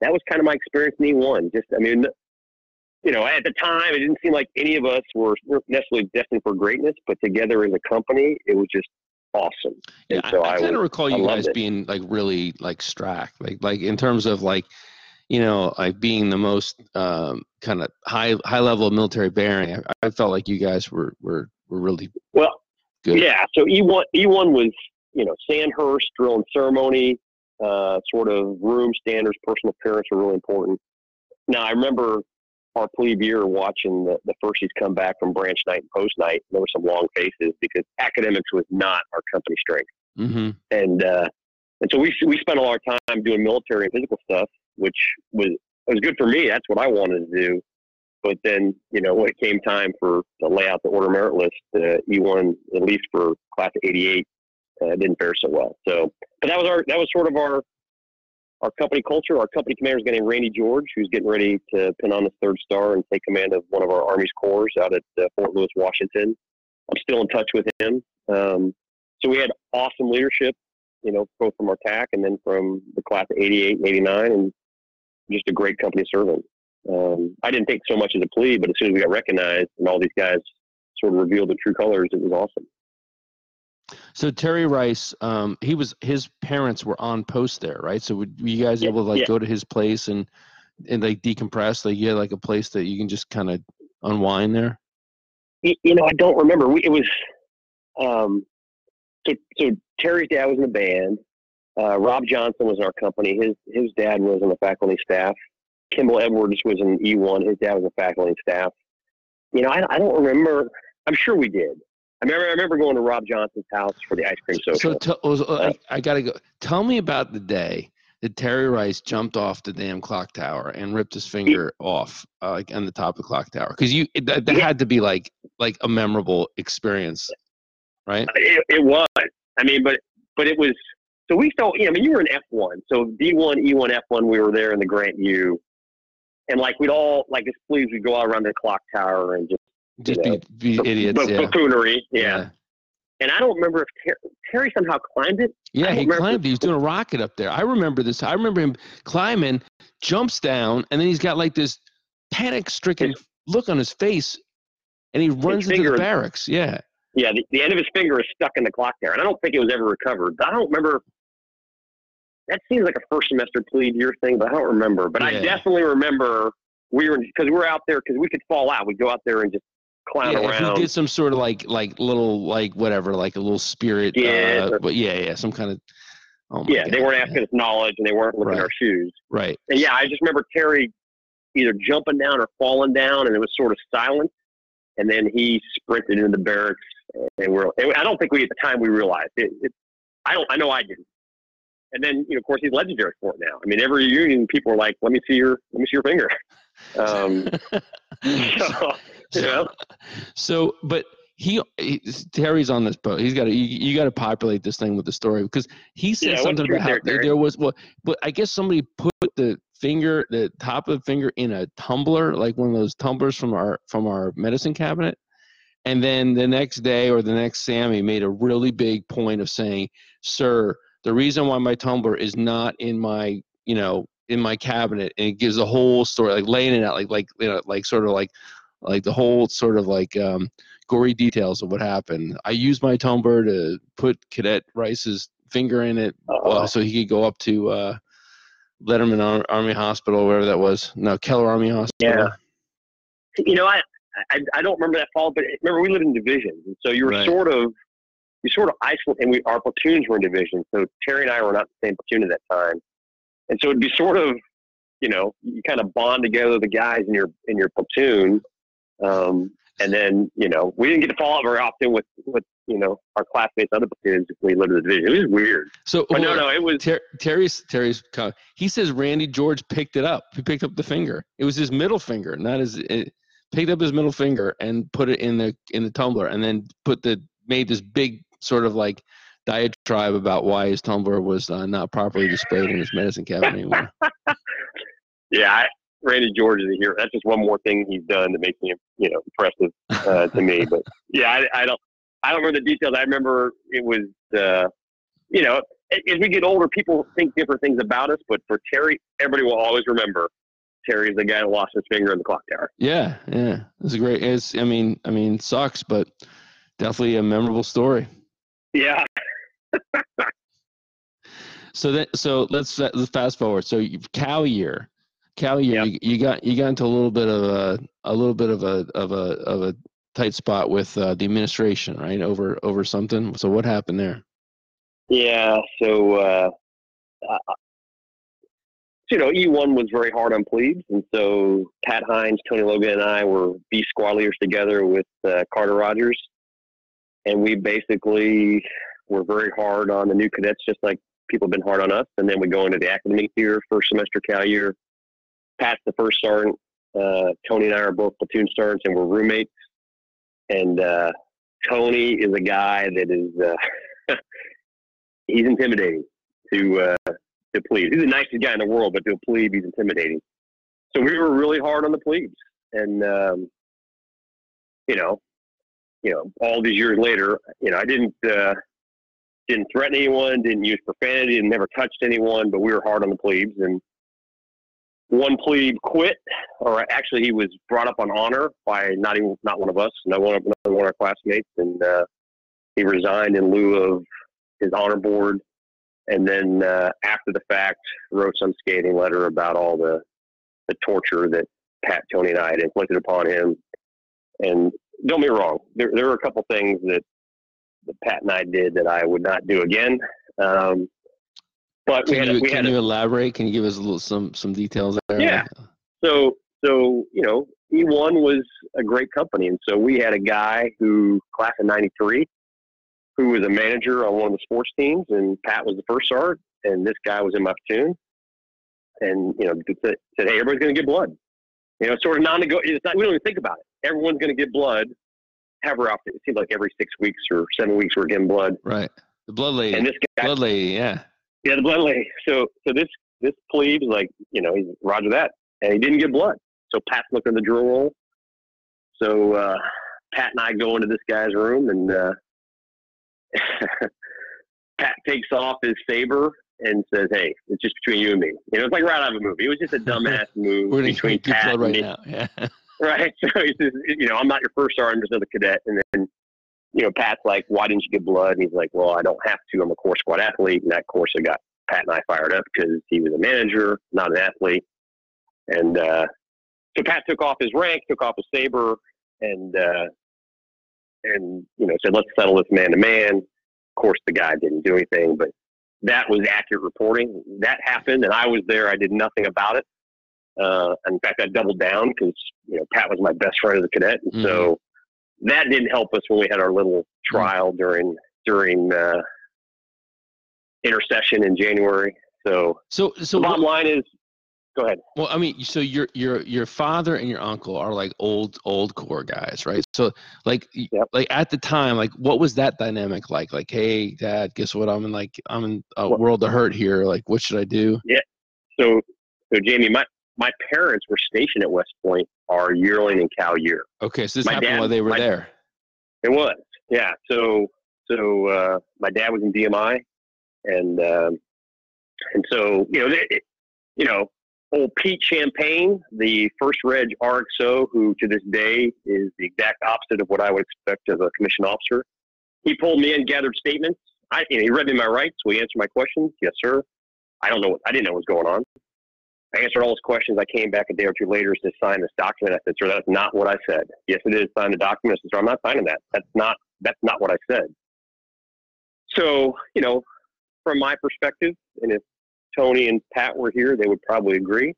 that was kind of my experience in E1. Just, I mean, you know, at the time, it didn't seem like any of us were necessarily destined for greatness, but together as a company, it was just awesome. Yeah, so I, I kind of recall you guys it. being like really like strack, like like in terms of like, you know, like being the most um, kind of high high level of military bearing. I, I, felt like you guys were were were really well. Good. Yeah. So E one E one was you know Sandhurst drill and ceremony, uh, sort of room standards, personal appearance are really important. Now I remember our plebe year watching the, the firsties come back from branch night and post night. There were some long faces because academics was not our company strength. Mm-hmm. And uh, and so we we spent all our time doing military and physical stuff, which was was good for me. That's what I wanted to do. But then, you know, when it came time for to lay out the order merit list, uh, E1, at least for class of 88, uh, didn't fare so well. So, but that was our, that was sort of our, our company culture. Our company commander is getting Randy George, who's getting ready to pin on his third star and take command of one of our Army's corps out at uh, Fort Lewis, Washington. I'm still in touch with him. Um, so we had awesome leadership, you know, both from our TAC and then from the class of 88 and 89, and just a great company servant. Um, I didn't think so much as a plebe, but as soon as we got recognized and all these guys sort of revealed the true colors, it was awesome. So Terry Rice, um, he was his parents were on post there, right? So would, were you guys Yeah, able to like yeah. go to his place and and like decompress? Like you had like a place that you can just kind of unwind there. you, you know, I don't remember. We, it was um, so so Terry's dad was in the band. Uh, Rob Johnson was in our company. His his dad was on the faculty staff. Kimball Edwards was in E1. His dad was a faculty staff. You know, I, I don't remember. I'm sure we did. I remember I remember going to Rob Johnson's house for the ice cream social. So tell was, I, I gotta go. Tell me about the day that Terry Rice jumped off the damn clock tower and ripped his finger off, uh, like on the top of the clock tower. Because you that, that Yeah. had to be like like a memorable experience, right? It, it was. I mean, but but it was. So we. Yeah, I mean, you were in F one. So D one, E one, F one. We were there in the Grant U, and like we'd all like as plebes we'd go out around the clock tower and just Just know, be, be idiots. bu- Yeah. buffoonery. Yeah. And I don't remember if Ter- Terry somehow climbed it. Yeah, he climbed. He was doing a rocket up there. I remember this. I remember him climbing, jumps down, and then he's got like this panic-stricken look on his face, and he runs into the barracks. Yeah, Yeah, the, the end of his finger is stuck in the clock there, and I don't think it was ever recovered. I don't remember. That seems like a first semester plebe year thing, but I don't remember. But I definitely remember we were because we were out there because we could fall out. We'd go out there and just clown yeah. If around. he did some sort of like like little like whatever, like a little spirit. Yeah, uh, but yeah, yeah, some kind of. Oh my yeah, they weren't yeah. asking us knowledge and they weren't looking at Right. our shoes. Right. And yeah, I just remember Terry either jumping down or falling down, and it was sort of silent. And then he sprinted into the barracks, and we're. and I don't think we at the time we realized it. it I don't. I know I didn't. And then you know, of course, he's legendary for it now. I mean, every reunion, people are like, "Let me see your, let me see your finger." Um, so, you know, so but he, he terry's on this boat. He's got to you, you got to populate this thing with the story because he said Yeah, something about how there, there, there was well but i guess somebody put the finger the top of the finger in a tumbler like one of those tumblers from our from our medicine cabinet. And then the next day or the next SAMI made a really big point of saying sir the reason why my tumbler is not in my you know in my cabinet and it gives the whole story like laying it out like like you know like sort of like like the whole sort of like um gory details of what happened i used my tumbler to put cadet rice's finger in it uh, uh, so he could go up to uh letterman Ar- army hospital wherever that was no keller army hospital Yeah. you know, I, I I don't remember that fall, but remember we lived in divisions, and so you were Right. sort of you sort of isolated, and we our platoons were in divisions. So Terry and I were not the same platoon at that time, and so it'd be sort of you know you kind of bond together the guys in your in your platoon, um, and then you know we didn't get to fall out very often with with you know our classmates other platoons we lived in the division. It was weird, so but no, no, it was Ter- Terry's Terry's he says Randy George picked it up. He picked up the finger. It was his middle finger, not his. It, picked up his middle finger and put it in the in the tumbler, and then put the made this big sort of like diatribe about why his tumbler was uh, not properly displayed in his medicine cabinet anymore. yeah. I, Randy George is a hero. That's just one more thing he's done that makes me, you know, impressive uh, to me. But yeah, I, I don't, I don't remember the details. I remember it was, uh, you know, as we get older, people think different things about us. But for Terry, everybody will always remember Terry is the guy that lost his finger in the clock tower. yeah, yeah, it's a great. It's I mean I mean sucks, but definitely a memorable story. Yeah, So that so let's let's fast forward. So cow year, Yep. you, you got you got into a little bit of a a little bit of a of a of a tight spot with uh, the administration, right? Over over something. So what happened there? yeah. So, uh, uh, you know, E1 was very hard on plebes, and so Pat Hines, Tony Logan, and I were B squad leaders together with uh, Carter Rogers, and we basically were very hard on the new cadets, just like people have been hard on us. And then we go into the academic year, first semester cow year. Pat's the first sergeant. Uh, Tony and I are both platoon sergeants, and we're roommates. And uh, Tony is a guy that is uh, he's intimidating to uh, to plebes. He's the nicest guy in the world, but to a plebe, he's intimidating. So we were really hard on the plebes, and um, you know, you know, all these years later, you know, I didn't uh, didn't threaten anyone, didn't use profanity, and never touched anyone, but we were hard on the plebes. And one plebe quit, or actually, he was brought up on honor by not even not one of us, not one of, one of our classmates, and uh, he resigned in lieu of his honor board. And then uh, after the fact, wrote some scathing letter about all the the torture that Pat, Tony, and I had inflicted upon him. And don't be wrong, there there were a couple things that that Pat and I did that I would not do again. Um, but can we had, you, we can had you a, elaborate? Can you give us a little some some details there? Yeah. so so you know E1 was a great company, and so we had a guy who class of '93 who was a manager on one of the sports teams, and Pat was the first sergeant, and this guy was in my platoon, and you know said, said hey, everybody's going to get blood. You know, sort of non-negotiable. We don't even think about it. Everyone's going to get blood. Have her out. It seems like every six weeks or seven weeks we're getting blood. Right. The blood lady. And this guy, blood lady. Yeah. Yeah, the blood lady. So, so this this plebe is like, you know, he's Roger that, and he didn't get blood. So Pat's looking at the drill roll. So uh, Pat and I go into this guy's room, and uh, Pat takes off his saber and says, "Hey, it's just between you and me." You know, it's like right out of a movie. It was just a dumbass move We're between Pat blood and right me. now. Yeah. Right. So he says, you know, I'm not your first sergeant, just another cadet. And then, you know, Pat's like, why didn't you get blood? And he's like, well, I don't have to. I'm a Corps Squad athlete. And that course, I got Pat and I fired up because he was a manager, not an athlete. And uh, so Pat took off his rank, took off his saber, and uh, and you know said, let's settle this man to man. Of course, the guy didn't do anything, but that was accurate reporting. That happened, and I was there. I did nothing about it. Uh, in fact, I doubled down because you know Pat was my best friend as a cadet, and so that didn't help us when we had our little trial during during uh, intercession in January. So So so bottom what- line is, go ahead. well, I mean, so your your your father and your uncle are like old old Corps guys, right? So like Yep. like at the time, like what was that dynamic like? Like, hey, dad, guess what? I'm in like I'm in a world of hurt here. Like, what should I do? Yeah. So so Jamie, my my parents were stationed at West Point our yearling and Cal year. Okay, so this My happened dad- while they were my- there. It was, yeah. So, so uh, my dad was in DMI, and um, and so you know, they, you know, old Pete Champagne, the first reg RXO, who to this day is the exact opposite of what I would expect as a commissioned officer. He pulled me in, gathered statements. I, you know, he read me my rights. He answered my questions. Yes, sir. I don't know. What, I didn't know what was going on. I answered all his questions. I came back a day or two later to sign this document. I said, "Sir, that's not what I said." Yes, it is. Sign the document. I said, "Sir, I'm not signing that. That's not that's not what I said." So, you know, from my perspective, and if Tony and Pat were here, they would probably agree.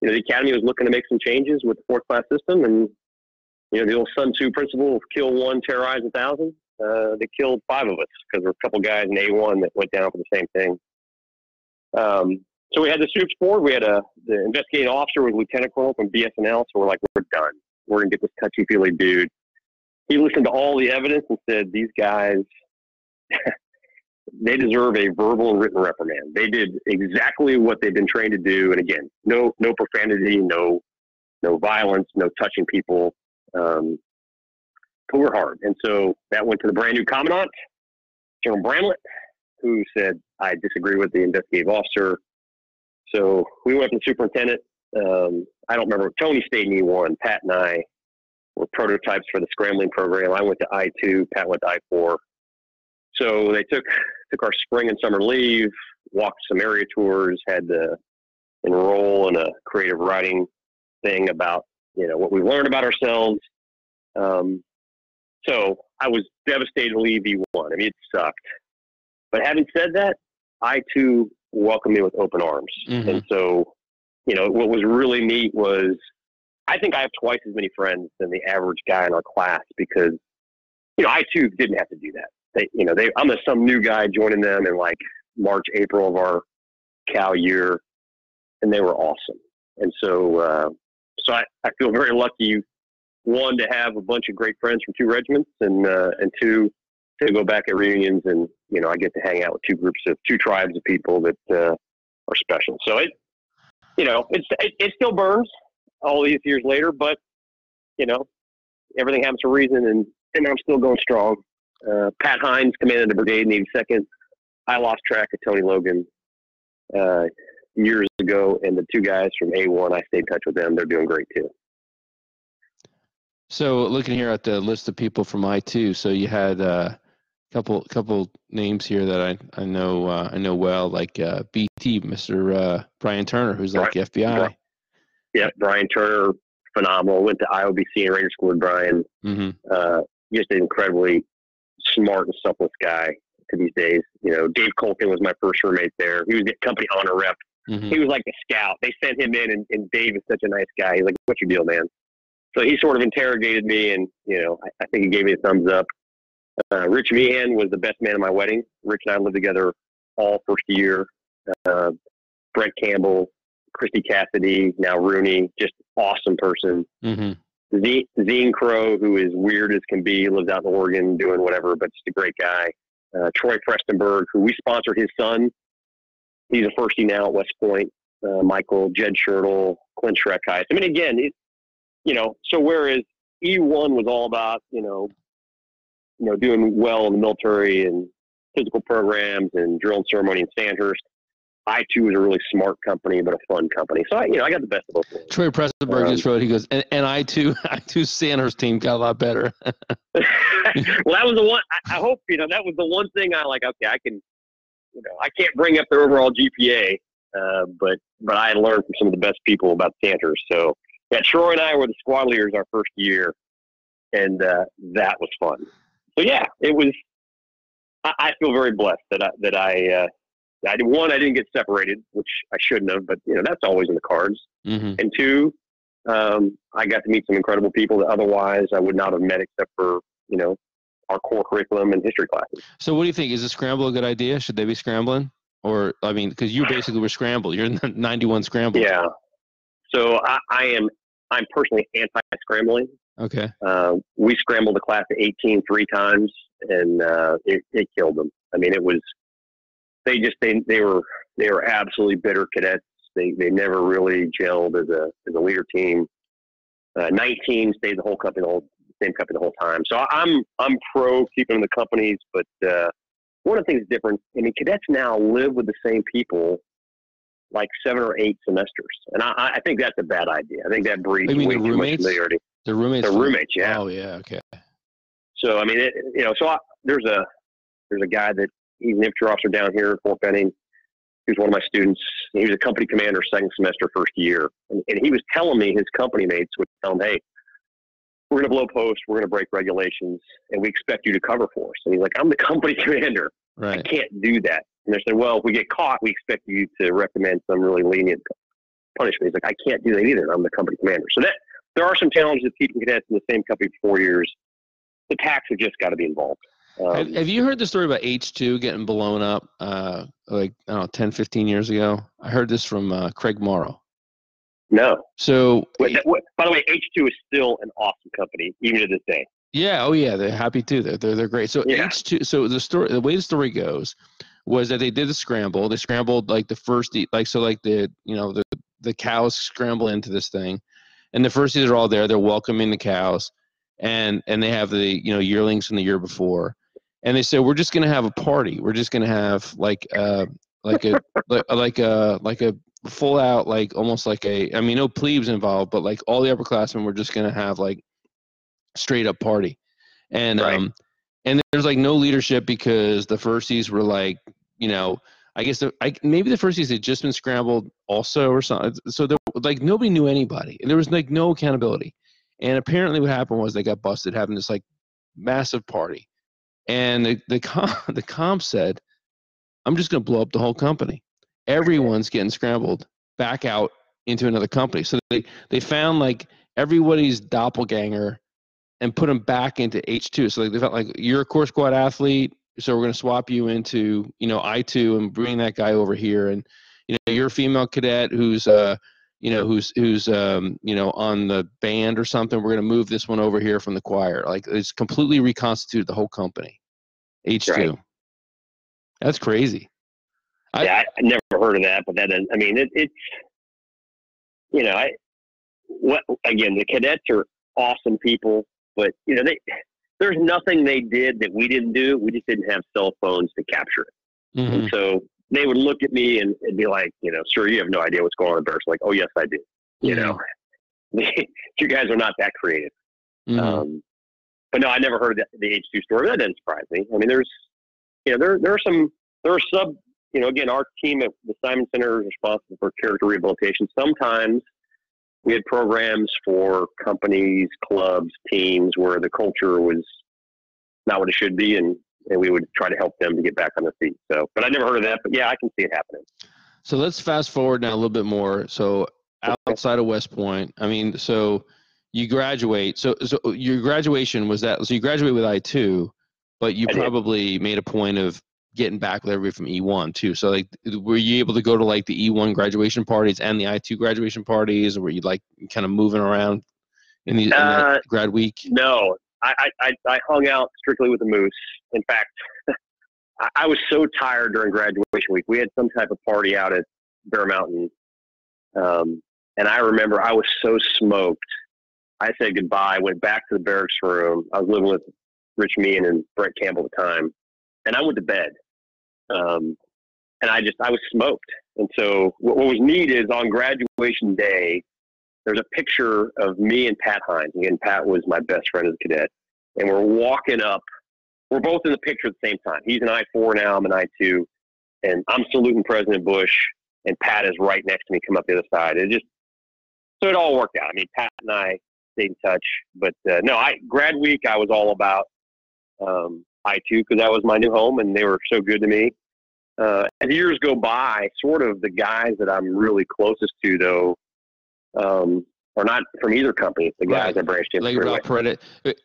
You know, the academy was looking to make some changes with the fourth class system, and you know, the old Sun Tzu principle of kill one, terrorize a thousand. Uh, they killed five of us because there were a couple guys in A1 that went down for the same thing. Um, so we had the soups board. We had a the investigating officer was Lieutenant Colonel from BS&L. So we're like, we're done. We're gonna get this touchy feely dude. He listened to all the evidence and said, these guys, they deserve a verbal and written reprimand. They did exactly what they've been trained to do. And again, no no profanity, no no violence, no touching people. Um, but we're hard. And so that went to the brand new commandant, General Bramlett, who said, I disagree with the investigative officer. So we went to the superintendent. Um, I don't remember. Tony stayed in E1. Pat and I were prototypes for the scrambling program. I went to I2. Pat went to I4. So they took took our spring and summer leave, walked some area tours, had to enroll in a creative writing thing about you know what we learned about ourselves. Um, so I was devastated to leave E1. I mean, it sucked. But having said that, I too welcomed me with open arms. Mhm. And so, you know, what was really neat was I think I have twice as many friends than the average guy in our class because, you know, I too didn't have to do that. They, you know, they, I'm a, some new guy joining them in like March, April of our cow year, and they were awesome. And so, uh, so I, I feel very lucky, one to have a bunch of great friends from two regiments, and uh, and two to go back at reunions, and you know I get to hang out with two groups of two tribes of people that uh, are special. So it, you know, it's it, it still burns all these years later, but you know, everything happens for a reason, and and I'm still going strong. Uh, Pat Hines commanded the brigade in the 82nd. I lost track of Tony Logan uh, years ago, and the two guys from A1, I stayed in touch with them. They're doing great too. So, looking here at the list of people from I2, so you had uh, couple couple names here that I I know uh, I know well, like uh, BT, Mr. Uh, Brian Turner, who's like Brian, FBI. Yeah, Brian Turner, phenomenal. Went to IOBC and Ranger School with Brian. Mm-hmm. Uh, just an incredibly smart and selfless guy to these days. You know, Dave Colkin was my first roommate there. He was the company honor rep. Mm-hmm. He was like a scout. They sent him in, and, and Dave is such a nice guy. He's like, "What's your deal, man?" So he sort of interrogated me, and you know, I, I think he gave me a thumbs up. Uh, Rich Meehan was the best man at my wedding. Rich and I lived together all first year. Uh, Brent Campbell, Christy Cassidy, now Rooney, just awesome person. Mm-hmm. Z- Zine Crow, who is weird as can be, lives out in Oregon doing whatever, but just a great guy. Uh, Troy Prestenberg, who we sponsored his son. He's a firstie now at West Point. Uh, Michael, Jed Schertl, Clint Schreckheis. I mean, again, it, you know, so whereas E1 was all about, you know, you know, doing well in the military and physical programs and drill and ceremony in Sandhurst, I too was a really smart company, but a fun company. So I, you know, I got the best of both worlds. Troy Prestenberg um, just wrote. He goes, and, and I2, I2, Sandhurst team got a lot better. well, that was the one. I, I, hope you know that was the one thing I like. Okay, I can, you know, I can't bring up their overall GPA, uh, but but I learned from some of the best people about Sandhurst. So yeah, Troy and I were the squad leaders our first year, and uh, that was fun. So yeah, it was. I, I feel very blessed that I that I. Uh, I did one, I didn't get separated, which I shouldn't have, but you know that's always in the cards. Mm-hmm. And two, um, I got to meet some incredible people that otherwise I would not have met except for you know our core curriculum and history classes. So, what do you think? Is a scramble a good idea? Should they be scrambling, or I mean, because you basically were scrambled. You're in the 91 scramble. Yeah. So I, I am. I'm personally anti-scrambling. Okay. Uh, we scrambled the class of 18 three times, and uh, it, it killed them. I mean, it was they just they they were they were absolutely bitter cadets. They they never really gelled as a as a leader team. Uh, 19 stayed the whole company, the whole same company the whole time. So I'm I'm pro keeping the companies, but uh, one of the things different. I mean, cadets now live with the same people like seven or eight semesters, and I, I think that's a bad idea. I think that breeds way too much familiarity. The roommates. The roommates, yeah. Oh yeah, okay. So I mean, it, you know, so I, there's a there's a guy that he's an infantry officer down here at Fort Benning. He was one of my students. He was a company commander second semester, first year. And, and he was telling me his company mates would tell him, hey, we're going to blow post, we're going to break regulations, and we expect you to cover for us. And he's like, I'm the company commander. Right. I can't do that. And they said, well, if we get caught, we expect you to recommend some really lenient punishment. He's like, I can't do that either. I'm the company commander. So that there are some challenges of keeping cadets in the same company for four years. The TACs have just got to be involved. Um, have, you heard the story about H2 getting blown up uh, like, I don't know, 10, 15 years ago? I heard this from uh, Craig Morrow. No. So, Wait, by the way, H2 is still an awesome company, even to this day. Yeah. Oh, yeah. They're happy too. They're, they're, they're great. So, yeah. H2, so the story, the way the story goes was that they did the scramble. They scrambled like the first, like, so like the, you know, the, the cows scramble into this thing. And the first are all there. They're welcoming the cows. And, and they have the, you know, yearlings from the year before and they said we're just going to have a party we're just going to have like uh like a like, like a like a full out like almost like a i mean no plebes involved but like all the upperclassmen we're just going to have like straight up party and right. um and there's like no leadership because the firsties were like you know i guess the, I, maybe the firsties had just been scrambled also or something so there like nobody knew anybody and there was like no accountability and apparently what happened was they got busted having this like massive party and the the com, the comp said, "I'm just going to blow up the whole company. Everyone's getting scrambled back out into another company." So they they found like everybody's doppelganger and put them back into H2. So like they felt like you're a Corps Squad athlete. So we're going to swap you into you know I two and bring that guy over here, and you know you're a female cadet who's uh you know who's who's um you know on the band or something. We're going to move this one over here from the choir. Like it's completely reconstituted the whole company. H two. Right. That's crazy. I, yeah, I never heard of that, but that is, I mean, it, it's, you know, I, what, again, the cadets are awesome people, but, you know, they, there's nothing they did that we didn't do. We just didn't have cell phones to capture it. Mm-hmm. And so they would look at me and, and, be like, you know, sir, you have no idea what's going on there. like, oh, yes, I do. You mm-hmm. know, you guys are not that creative. Mm-hmm. Um, but no, I never heard that, the H2 story. That didn't surprise me. I mean, there's, you know, there, there are some, there are sub you know, again, our team at the Simon Center is responsible for character rehabilitation. Sometimes we had programs for companies, clubs, teams where the culture was not what it should be, and, and we would try to help them to get back on their feet. So, but I never heard of that, but yeah, I can see it happening. So let's fast forward now a little bit more. So outside of West Point, I mean, so you graduate. So, so your graduation was that. So you graduate with I two, but you I probably did. made a point of getting back with everybody from E1 too. So like, were you able to go to like the E1 graduation parties and the I2 graduation parties, or were you like kind of moving around in the uh, grad week? No, I, I I hung out strictly with the Moose. In fact, I was so tired during graduation week. We had some type of party out at Bear Mountain, um, and I remember I was so smoked. I said goodbye. Went back to the barracks room. I was living with Rich Meehan and Brett Campbell at the time and I went to bed. Um, and I just I was smoked. And so what, what, was neat is on graduation day, there's a picture of me and Pat Hines. Again, Pat was my best friend as a cadet, and we're walking up. We're both in the picture at the same time. He's an I four now. I'm an I two, and I'm saluting President Bush, and Pat is right next to me. Come up the other side. It just so it all worked out. I mean, Pat and I stayed in touch, but uh, no, I grad week I was all about um, I two because that was my new home, and they were so good to me. Uh, as years go by, sort of the guys that I'm really closest to, though, um, are not from either company. The guys right. that branched in. Like Rob Peretta.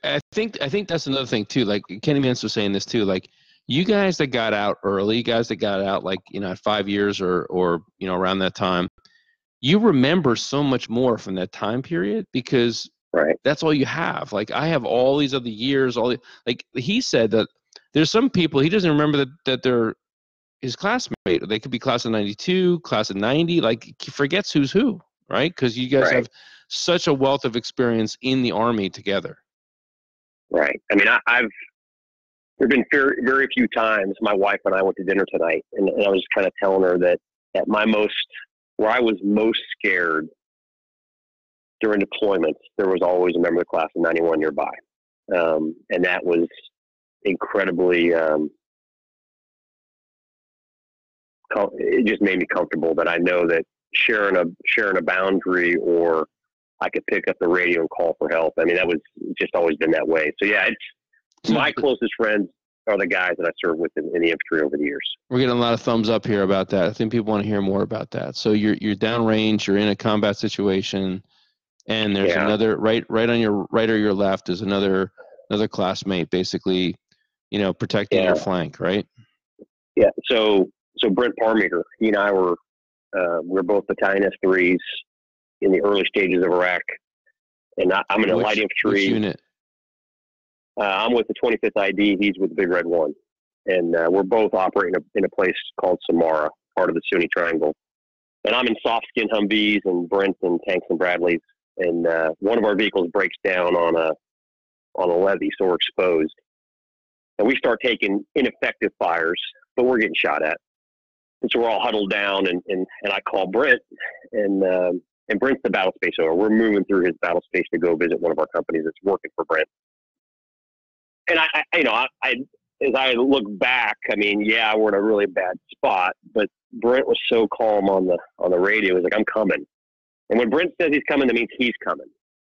I think I think that's another thing too. Like Kenny Mintz was saying this too. Like you guys that got out early, guys that got out like you know at five years or or you know around that time, you remember so much more from that time period because Right. That's all you have. Like I have all these other years. All the, like he said that there's some people he doesn't remember that that they're his classmate. They could be class of '92, class of '90. Like he forgets who's who, right? Because you guys right. have such a wealth of experience in the army together. Right. I mean, I, have there have been very, very few times my wife and I went to dinner tonight, and, and I was kind of telling her that at my most, where I was most scared during deployments, there was always a member of the class of 91 nearby. Um, and that was incredibly, um, it just made me comfortable that I know that sharing a, sharing a boundary or I could pick up the radio and call for help. I mean, that was just always been that way. So yeah, it's my closest friends are the guys that I served with in, in, the infantry over the years. We're getting a lot of thumbs up here about that. I think people want to hear more about that. So you're you're downrange, you're in a combat situation and there's yeah. another right right on your right or your left is another another classmate basically you know protecting yeah. your flank right? Yeah so so brent parmaker he and i were uh, we are both battalion s3s in the early stages of iraq. And I, am in a which, light infantry unit? Uh, i'm with the 25th id he's with the big red one. And uh, we're both operating in a place called Samarra part of the sunni triangle. And i'm in soft skin humvees and brent and tanks and bradleys and uh, one of our vehicles breaks down on a on a levee, so we're exposed, and we start taking ineffective fires, but we're getting shot at, and so we're all huddled down, and and, and I call Brent, and um, and Brent's the battle space owner. We're moving through his battle space to go visit one of our companies that's working for Brent, and I, I you know I, I as I look back, I mean, yeah, we're in a really bad spot, but Brent was so calm on the on the radio. He's like, "I'm coming," And when Brent says he's coming, that means he's coming.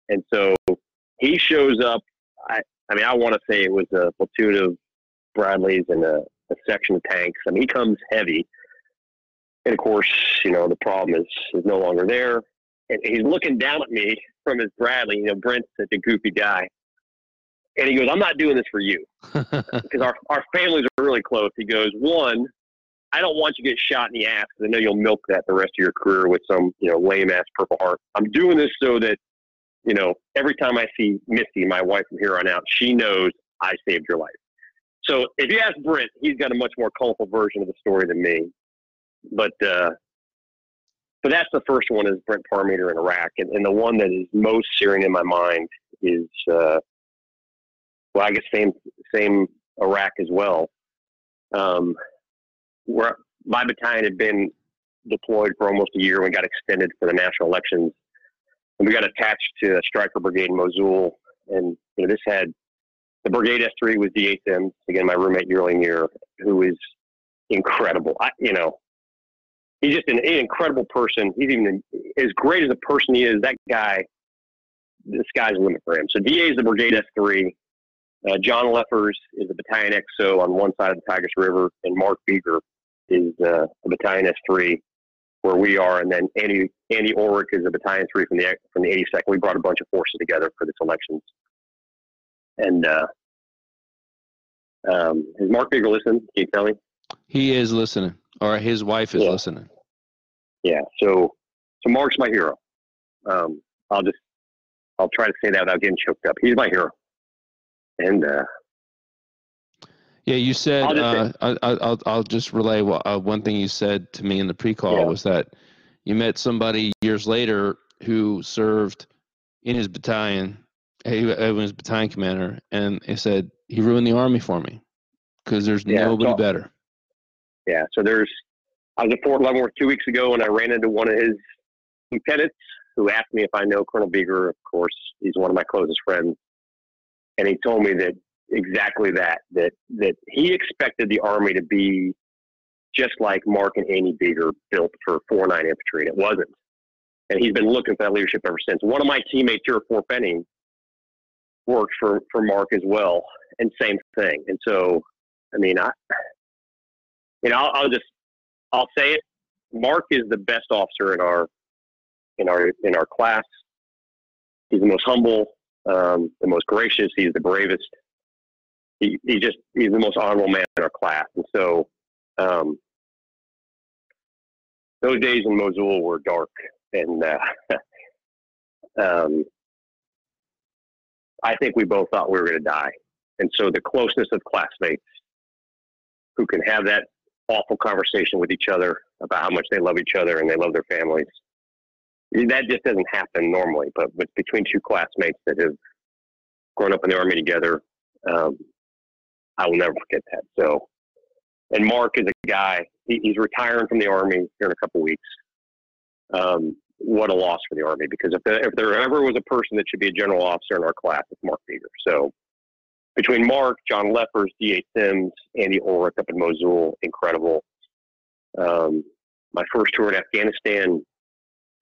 And so he shows up. I, I mean, I want to say it was a platoon of Bradleys and a, a section of tanks. I mean, he comes heavy. And of course, you know, the problem is is no longer there. And he's looking down at me from his Bradley. You know, Brent's such a goofy guy. And he goes, I'm not doing this for you because our, our families are really close. He goes, one, I don't want you to get shot in the ass because I know you'll milk that the rest of your career with some, you know, lame ass Purple Heart. I'm doing this so that, you know, every time I see Misty, my wife from here on out, she knows I saved your life. So if you ask Brent, he's got a much more colorful version of the story than me. But uh, so that's the first one is Brent Parmeter in Iraq, and, and the one that is most searing in my mind is uh, well, I guess same same Iraq as well. Um, where my battalion had been deployed for almost a year. We got extended for the national elections, and we got attached to a Stryker brigade in Mosul. And you know, this had the brigade S3 was D.A. Sims, again, my roommate yearling year, who is incredible. I, you know, he's just an, an, incredible person. He's even as great as a person he is. That guy, the sky's the limit for him. So DA is the brigade S3. Uh, John Leffers is the battalion XO on one side of the Tigris River, and Mark Bieger is uh, a battalion S3 where we are, and then Andy Andy Ulrich is a battalion three from the from the 82nd. We brought a bunch of forces together for this elections, and uh, um, is Mark Bieger listening? Can you tell me? He is listening, or his wife is yeah. listening. Yeah. So so Mark's my hero. Um, I'll just I'll try to say that without getting choked up. He's my hero, and uh, yeah, you said uh, I, I'll I'll just relay uh, one thing you said to me in the pre-call yeah. was that you met somebody years later who served in his battalion. He was battalion commander, and he said he ruined the army for me because there's yeah, nobody so, better. Yeah, so there's. I was at Fort Leavenworth two weeks ago, and I ran into one of his lieutenants who asked me if I know Colonel Bieger. Of course, he's one of my closest friends, and he told me that exactly that that that he expected the army to be just like Mark and Amy Bieger built for 4 9 infantry, and it wasn't. And he's been looking for that leadership ever since. One of my teammates here at Fort Benning worked for, for Mark as well, and same thing. And so, I mean, I, you know, I'll, I'll just, I'll say it. Mark is the best officer in our, in our, in our class. He's the most humble, um, the most gracious. He's the bravest he, he just he's the most honorable man in our class. And so um, those days in Mosul were dark, and uh, um, I think we both thought we were going to die. And so the closeness of classmates who can have that awful conversation with each other about how much they love each other and they love their families. That just doesn't happen normally, but between two classmates that have grown up in the army together, um, I will never forget that. So, and Mark is a guy. He, he's retiring from the army here in a couple weeks. Um, what a loss for the army because if, the, if there ever was a person that should be a general officer in our class, it's Mark Bieger. So, between Mark, John Leffers, D.A. Sims, Andy Ulrich up in Mosul, incredible. Um, my first tour in Afghanistan,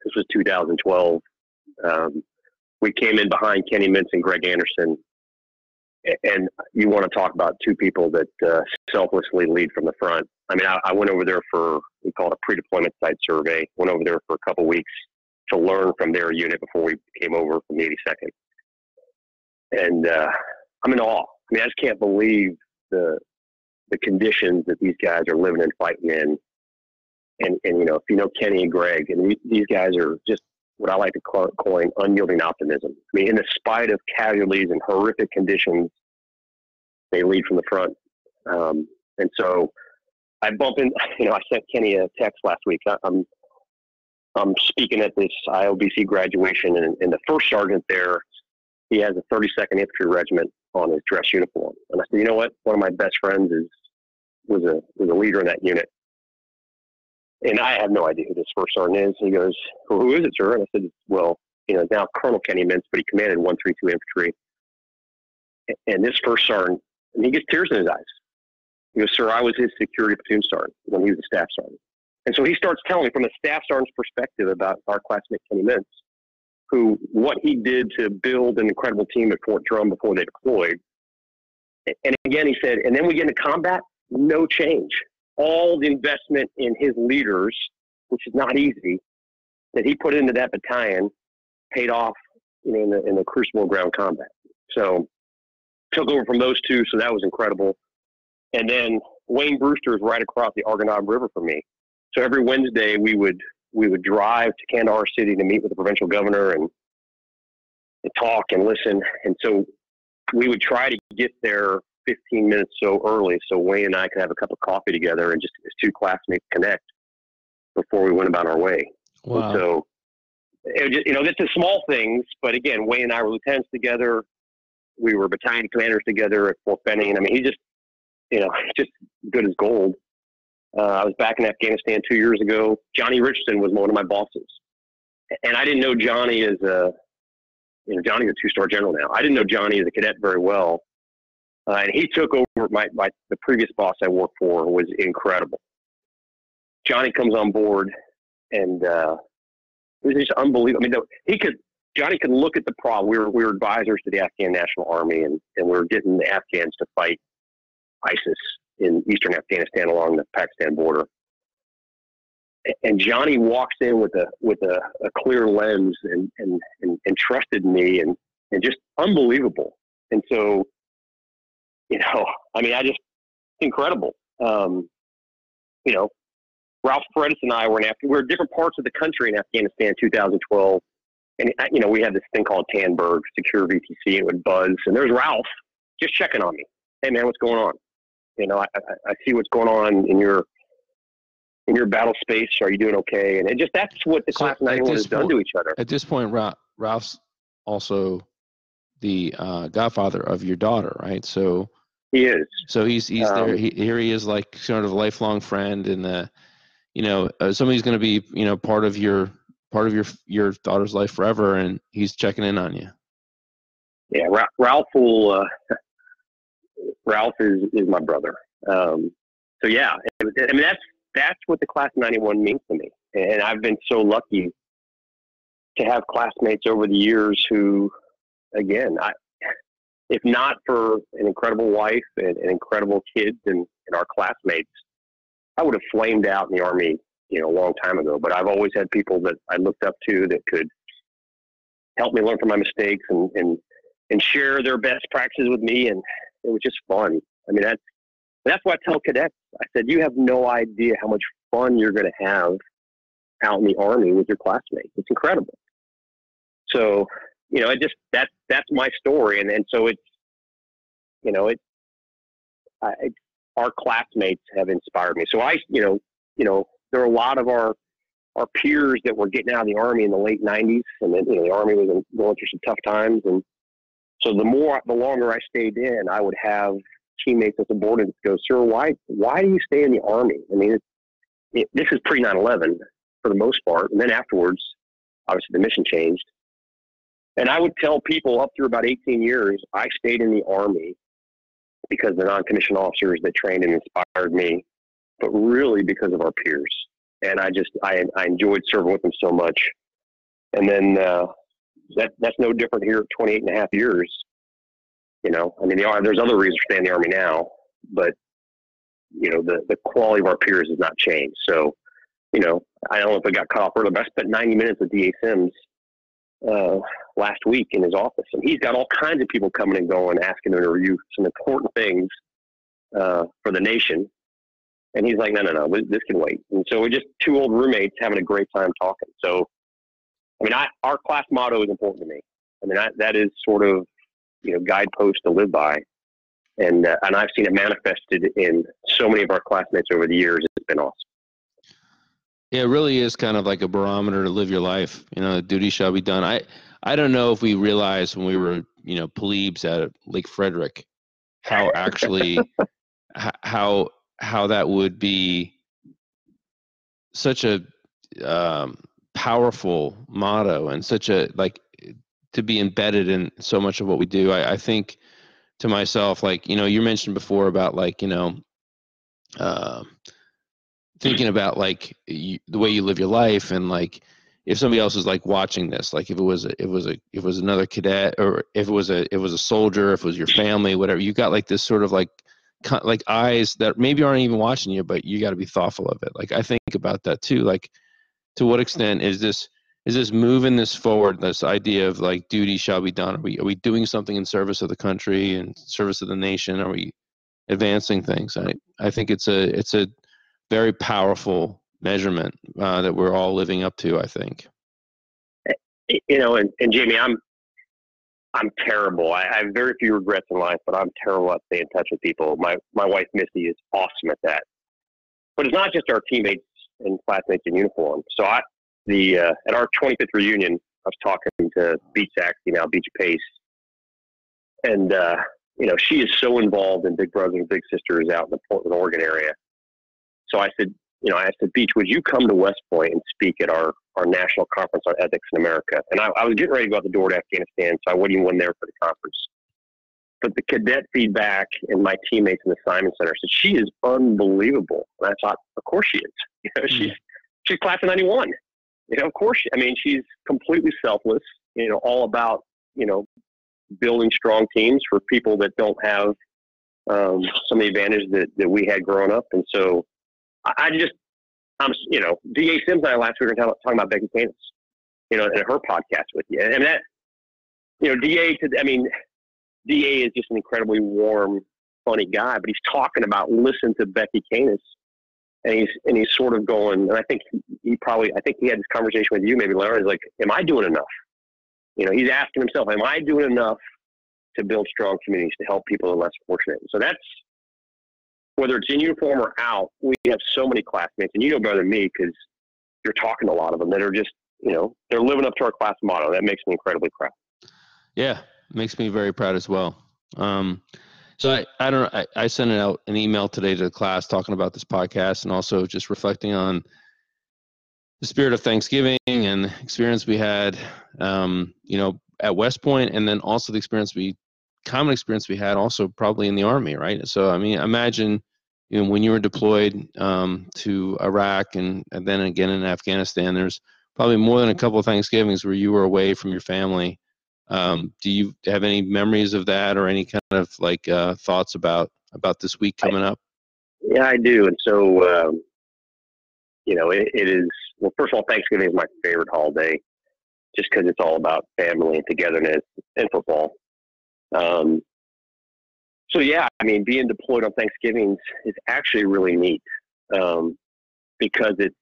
this was 2012. Um, we came in behind Kenny Mintz and Greg Anderson and you want to talk about two people that uh, selflessly lead from the front. I mean, I, I, went over there for we call it a pre-deployment site survey. Went over there for a couple weeks to learn from their unit before we came over from the 82nd, and uh, I'm in awe. I mean, I just can't believe the the conditions that these guys are living and fighting in. And and you know, if you know Kenny and Greg, and these guys are just what I like to call, coin unyielding optimism. I mean, in the spite of casualties and horrific conditions, they lead from the front. Um, and so I bump in, you know, I sent Kenny a text last week. I, am I'm speaking at this IOBC graduation, and, and the first sergeant there, he has a 32nd Infantry Regiment on his dress uniform. And I said, you know what? One of my best friends is was a was a leader in that unit. And I have no idea who this first sergeant is. He goes, well, who is it, sir? And I said, well, you know, now Colonel Kenny Mintz, but he commanded 132 Infantry. And this first sergeant, and he gets tears in his eyes. He goes, sir, I was his security platoon sergeant when he was a staff sergeant. And so he starts telling me from a staff sergeant's perspective about our classmate Kenny Mintz, who what he did to build an incredible team at Fort Drum before they deployed. And again, he said, and then we get into combat, no change all the investment in his leaders, which is not easy, that he put into that battalion paid off, you know, in the, in the crucible ground combat. So took over from those two, so that was incredible. And then Wayne Brewster is right across the Arghandab River from me. So every Wednesday we would we would drive to Kandahar City to meet with the provincial governor and, and talk and listen. And so we would try to get there 15 minutes so early so Wayne and I could have a cup of coffee together and just as two classmates connect before we went about our way. Wow. And so, just, you know, it's the small things, but again, Wayne and I were lieutenants together. We were battalion commanders together at Fort Benning. I mean, he just, you know, just good as gold. Uh, I was back in Afghanistan two years ago. Johnny Richardson was one of my bosses, and I didn't know Johnny as a, you know, Johnny's a two-star general now. I didn't know Johnny as a cadet very well, uh, and he took over my, my the previous boss I worked for was incredible. Johnny comes on board, and uh, it was just unbelievable. I mean, he could Johnny could look at the problem. We were we were advisors to the Afghan National Army, and and we were getting the Afghans to fight ISIS in eastern Afghanistan along the Pakistan border. And Johnny walks in with a with a, a clear lens and, and, and, and trusted me and, and just unbelievable. And so, you know, I mean, I just incredible. Um, you know, Ralph Fredis and I were in Afghanistan. We were different parts of the country in Afghanistan in 2012. And, you know, we had this thing called Tandberg Secure VTC. It would buzz. And there's Ralph just checking on me. Hey, man, what's going on? You know, I, I see what's going on in your in your battle space. Are you doing okay? And it just that's what the so class 91 has done to each other. At this point, Ralph's also the uh, godfather of your daughter, right? So he is. So he's he's um, there. He, here he is, like sort of a lifelong friend, and the, you know, uh, somebody's going to be you know part of your part of your your daughter's life forever, and he's checking in on you. Yeah, Ralph will. Uh, Ralph is is my brother. Um, so yeah, I mean that's that's what the class '91 means to me, and I've been so lucky to have classmates over the years who, again, I if not for an incredible wife and, and incredible kids and, and our classmates, I would have flamed out in the army, you know, a long time ago. But I've always had people that I looked up to that could help me learn from my mistakes and and and share their best practices with me and it was just fun. I mean, that's that's why I tell cadets. I said, you have no idea how much fun you're going to have out in the army with your classmates. It's incredible. So, you know, it just that that's my story, and and so it's, you know, it, I, it, our classmates have inspired me. So I, you know, you know, there are a lot of our our peers that were getting out of the army in the late '90s, and then you know, the army was going through some tough times, and so the more, the longer I stayed in, I would have teammates and go, "Sir, why, why do you stay in the army?" I mean, it, it, this is pre 9/11 for the most part, and then afterwards, obviously the mission changed. And I would tell people up through about 18 years, I stayed in the army because the non-commissioned officers that trained and inspired me, but really because of our peers. And I just, I, I enjoyed serving with them so much. And then uh, that that's no different here at 28 and a half years. You know, I mean, there's other reasons for staying in the army now, but you know, the the quality of our peers has not changed. So, you know, I don't know if I got caught off early, but I spent 90 minutes with DA Sims uh, last week in his office, and he's got all kinds of people coming and going, asking him to review some important things uh, for the nation. And he's like, no, no, no, this can wait. And so we're just two old roommates having a great time talking. So I mean, I, our class motto is important to me. I mean, I, that is sort of, you know, guidepost to live by. And, uh, and I've seen it manifested in so many of our classmates over the years. It's been awesome. Yeah, it really is kind of like a barometer to live your life. You know, duty shall be done. I, I don't know if we realized when we were, you know, plebes at Lake Frederick, how actually, how, how that would be such a, um, powerful motto and such a like to be embedded in so much of what we do. I, I think to myself, like you know, you mentioned before about like you know, uh, thinking about like you, the way you live your life and like if somebody else is like watching this, like if it was a, it was a if it was another cadet or if it was a it was a soldier, if it was your family, whatever, you got like this sort of like like eyes that maybe aren't even watching you, but you got to be thoughtful of it. Like I think about that too. Like to what extent is this is this moving this forward? This idea of like duty shall be done. Are we are we doing something in service of the country and service of the nation? Are we advancing things? I I think it's a it's a very powerful measurement uh, that we're all living up to. I think. You know, and, and Jamie, I'm I'm terrible. I, I have very few regrets in life, but I'm terrible at staying in touch with people. My my wife Missy is awesome at that. But it's not just our teammates and classmates in uniform. So I, the uh, at our 25th reunion, I was talking to Beach Saxby now, Beach Pace, and uh, you know she is so involved in Big Brothers and Big Sisters out in the Portland, Oregon area. So I said, you know, I said, Beach, would you come to West Point and speak at our our national conference on ethics in America? And I, I was getting ready to go out the door to Afghanistan, so I wouldn't even went there for the conference. But the cadet feedback and my teammates in the Simon Center said she is unbelievable. And I thought, of course she is. You know, she's mm. she's class of '91. You know, of course. she, I mean, she's completely selfless. You know, all about you know building strong teams for people that don't have um, some of the advantages that, that we had growing up. And so I, I just, I'm, you know, D.A. Sims and I last week were talking, about Becky Canis, you know, in her podcast with you. And that, you know, D.A. I mean, D.A. is just an incredibly warm, funny guy, but he's talking about listen to Becky Canis and he's and he's sort of going. And I think he probably I think he had this conversation with you maybe Larry. He's like, "Am I doing enough?" You know, he's asking himself, "Am I doing enough to build strong communities to help people that are less fortunate?" So that's whether it's in uniform or out. We have so many classmates, and you know better than me because you're talking to a lot of them that are just you know they're living up to our class motto. That makes me incredibly proud. Yeah, makes me very proud as well. Um, so I, I don't I, I sent out an email today to the class talking about this podcast and also just reflecting on the spirit of Thanksgiving and experience we had, um, you know, at West Point, and then also the experience we, common experience we had also probably in the Army, right? So I mean, imagine, you know, when you were deployed um, to Iraq and, and then again in Afghanistan, there's probably more than a couple of Thanksgivings where you were away from your family um, do you have any memories of that or any kind of like uh, thoughts about about this week coming I, up? Yeah, I do. And so, um, you know, it, it is, well, first of all, Thanksgiving is my favorite holiday just because it's all about family and togetherness and football. Um, so, yeah, I mean, being deployed on Thanksgivings is actually really neat um, because it's,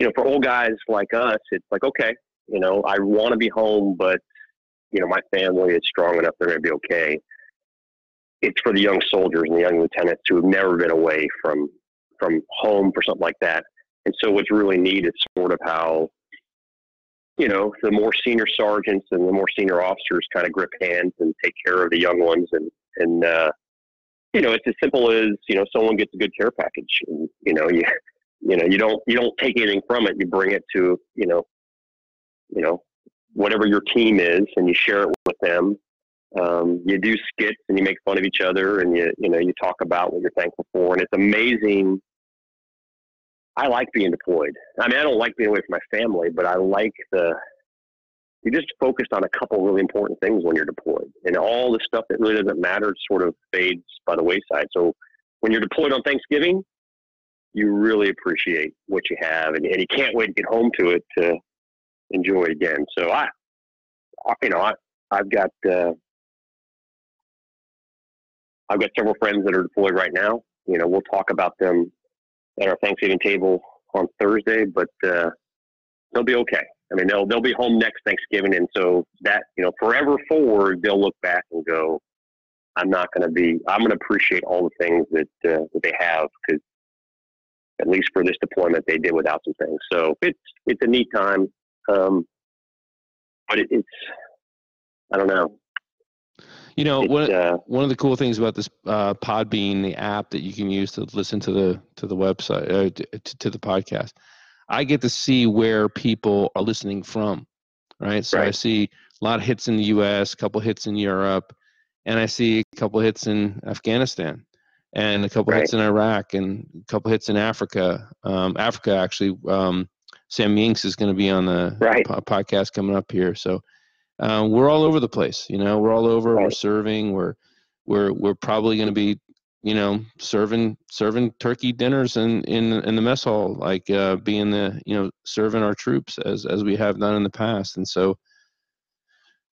you know, for old guys like us, it's like, okay, you know, I want to be home, but you know, my family is strong enough; they're going to be okay. It's for the young soldiers and the young lieutenants who have never been away from from home for something like that. And so, what's really neat is sort of how you know the more senior sergeants and the more senior officers kind of grip hands and take care of the young ones, and and uh, you know, it's as simple as you know someone gets a good care package, and you know you you know you don't you don't take anything from it, you bring it to you know you know whatever your team is and you share it with them. Um, you do skits and you make fun of each other and you you know you talk about what you're thankful for and it's amazing. I like being deployed. I mean, I don't like being away from my family, but I like the you just focused on a couple really important things when you're deployed, and all the stuff that really doesn't matter sort of fades by the wayside. So when you're deployed on Thanksgiving, you really appreciate what you have, and, and you can't wait to get home to it to enjoy it again. So I, you know, I, I've got, uh, I've got several friends that are deployed right now. You know, we'll talk about them at our Thanksgiving table on Thursday, but uh, they'll be okay. I mean, they'll they'll be home next Thanksgiving, and so that you know, forever forward, they'll look back and go, "I'm not going to be. I'm going to appreciate all the things that uh, that they have because at least for this deployment, they did without some things. So it's it's a neat time. Um, but it, it's, I don't know. You know, one, uh, one of the cool things about this uh, Podbean, the app that you can use to listen to the to the website uh, to, to, the podcast, I get to see where people are listening from, right? So right. I see a lot of hits in the U.S., a couple hits in Europe, and I see a couple hits in Afghanistan, and a couple right. hits in Iraq, and a couple hits in Africa. Um, Africa actually, um, Sam Yingst is going to be on the right. po- podcast coming up here. So um, we're all over the place. You know, we're all over. Right. We're serving. We're we're we're probably going to be you know, serving serving turkey dinners in in in the mess hall, like uh, being the you know serving our troops as as we have done in the past. And so,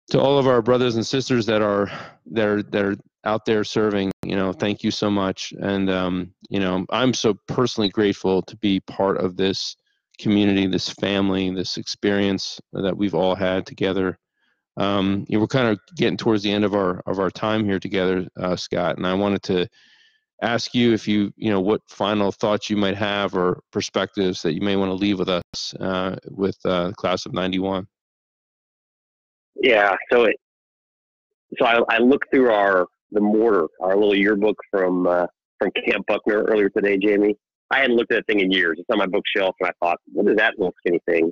to all of our brothers and sisters that are that are that are out there serving, you know, thank you so much. And um, you know, I'm so personally grateful to be part of this community, this family, this experience that we've all had together um, you know, we're kind of getting towards the end of our of our time here together, uh, Scott, and I wanted to ask you if you you know what final thoughts you might have or perspectives that you may want to leave with us uh, with uh, the class of '91. Yeah, so it so I, I looked through our the mortar, our little yearbook from uh, from Camp Buckner earlier today, Jamie. I hadn't looked at that thing in years. It's on my bookshelf, and I thought, what is that little skinny thing?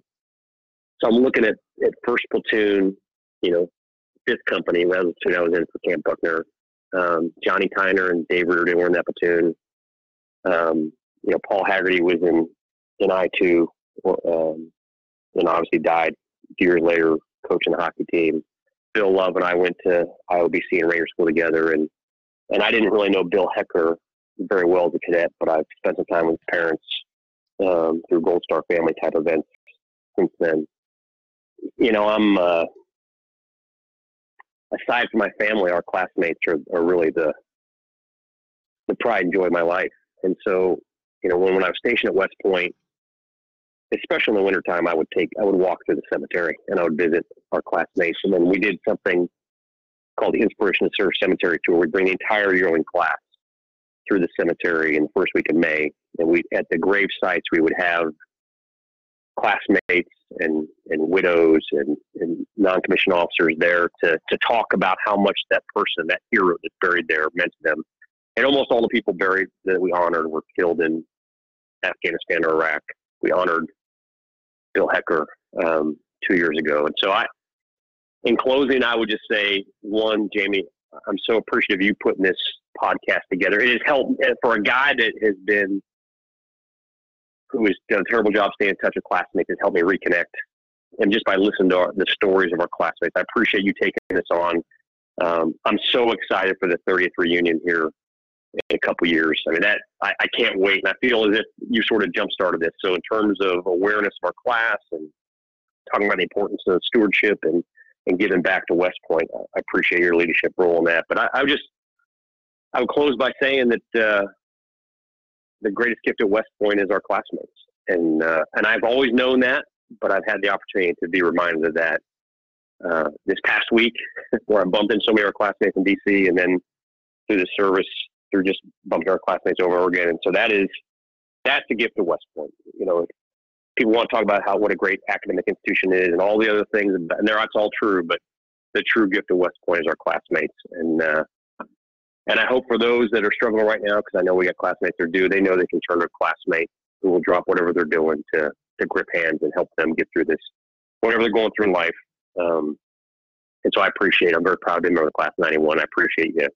So I'm looking at, at First Platoon, you know, fifth company. That was the platoon I was in for Camp Buckner. Um, Johnny Tyner and Dave Reardon were in that platoon. Um, you know, Paul Haggerty was in in I two, um, and obviously died years later, coaching the hockey team. Bill Love and I went to IOBC and Ranger School together, and and I didn't really know Bill Hecker very well as a cadet, but I've spent some time with his parents um, through Gold Star family type events since then. You know, I'm uh, aside from my family, our classmates are, are really the the pride and joy of my life. And so, you know, when, when I was stationed at West Point, especially in the wintertime, I would take I would walk through the cemetery and I would visit our classmates. And then we did something called the Inspiration to Serve Cemetery Tour. We'd bring the entire yearling class through the cemetery in the first week of May. And we at the grave sites we would have classmates and, and widows and, and non-commissioned officers there to, to talk about how much that person, that hero that's buried there meant to them. And almost all the people buried that we honored were killed in Afghanistan or Iraq. We honored Bill Hecker um, two years ago. And so I, in closing, I would just say, one, Jamie, I'm so appreciative of you putting this podcast together. It has helped for a guy that has been who has done a terrible job staying in touch with classmates has helped me reconnect. And just by listening to our, the stories of our classmates, I appreciate you taking this on. Um, I'm so excited for the 30th reunion here in a couple years. I mean, that I, I, can't wait, and I feel as if you sort of jump started this. So, in terms of awareness of our class and talking about the importance of stewardship and and giving back to West Point, I appreciate your leadership role in that. But I, I would just I would close by saying that uh, the greatest gift at West Point is our classmates, and uh, and I've always known that, but I've had the opportunity to be reminded of that uh, this past week, where I bumped into so many of our classmates in DC, and then through the service, through just bumping our classmates over and over again. And so that is that's the gift of West Point. You know, people want to talk about how what a great academic institution is and all the other things, and that's all true, but the true gift of West Point is our classmates, and uh, and I hope for those that are struggling right now, because I know we got classmates that do, they know they can turn to a classmate who will drop whatever they're doing to, to grip hands and help them get through this, whatever they're going through in life. Um, and so I appreciate, I'm very proud to be a member of class 91. I appreciate you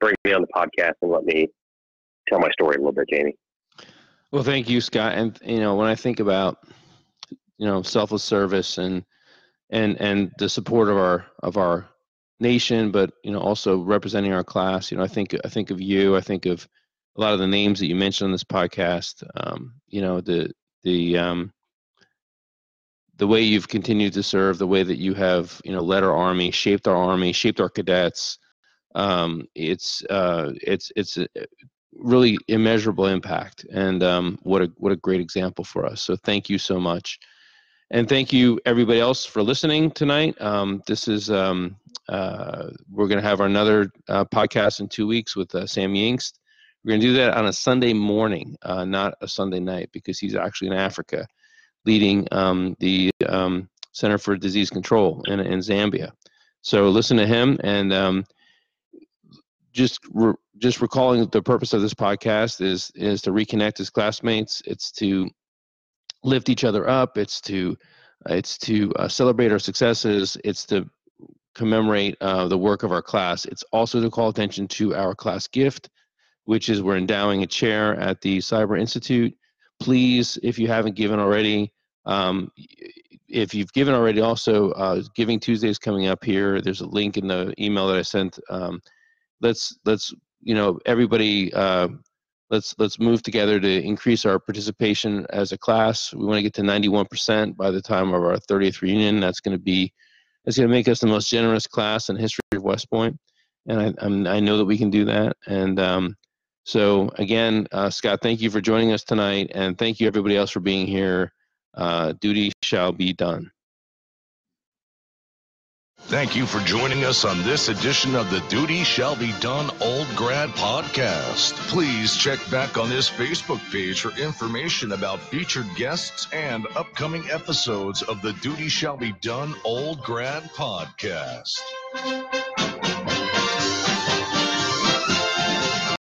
bringing me on the podcast and let me tell my story a little bit, Jamie. Well, thank you, Scott. And, you know, when I think about, you know, selfless service and, and, and the support of our, of our nation, but you know also representing our class. You know, I think I think of you. I think of a lot of the names that you mentioned on this podcast. Um, you know, the the um, the way you've continued to serve, the way that you have you know led our army, shaped our army, shaped our cadets. Um, it's uh, it's it's a really immeasurable impact, and um, what a what a great example for us. So thank you so much. And thank you, everybody else, for listening tonight. Um, this is um, uh, we're going to have another uh, podcast in two weeks with uh, Sam Yingst. We're going to do that on a Sunday morning, uh, not a Sunday night, because he's actually in Africa, leading um, the um, Center for Disease Control in, in Zambia. So listen to him and um, just re- just recalling the purpose of this podcast is is to reconnect his classmates. It's to lift each other up. It's to it's to uh, celebrate our successes. It's to commemorate uh, the work of our class. It's also to call attention to our class gift, which is we're endowing a chair at the Cyber Institute. Please, if you haven't given already, um, if you've given already, also uh, Giving Tuesday is coming up here. There's a link in the email that I sent. Um, let's let's you know, everybody, uh, let's let's move together to increase our participation as a class. We want to get to 91% by the time of our 30th reunion. That's going to be, it's going to make us the most generous class in history of West Point, and I I'm, i know that we can do that. And um, so again, uh, Scott, thank you for joining us tonight, and thank you everybody else for being here. Uh, duty shall be done. Thank you for joining us on this edition of the Duty Shall Be Done Old Grad podcast. Please check back on this Facebook page for information about featured guests and upcoming episodes of the Duty Shall Be Done Old Grad podcast.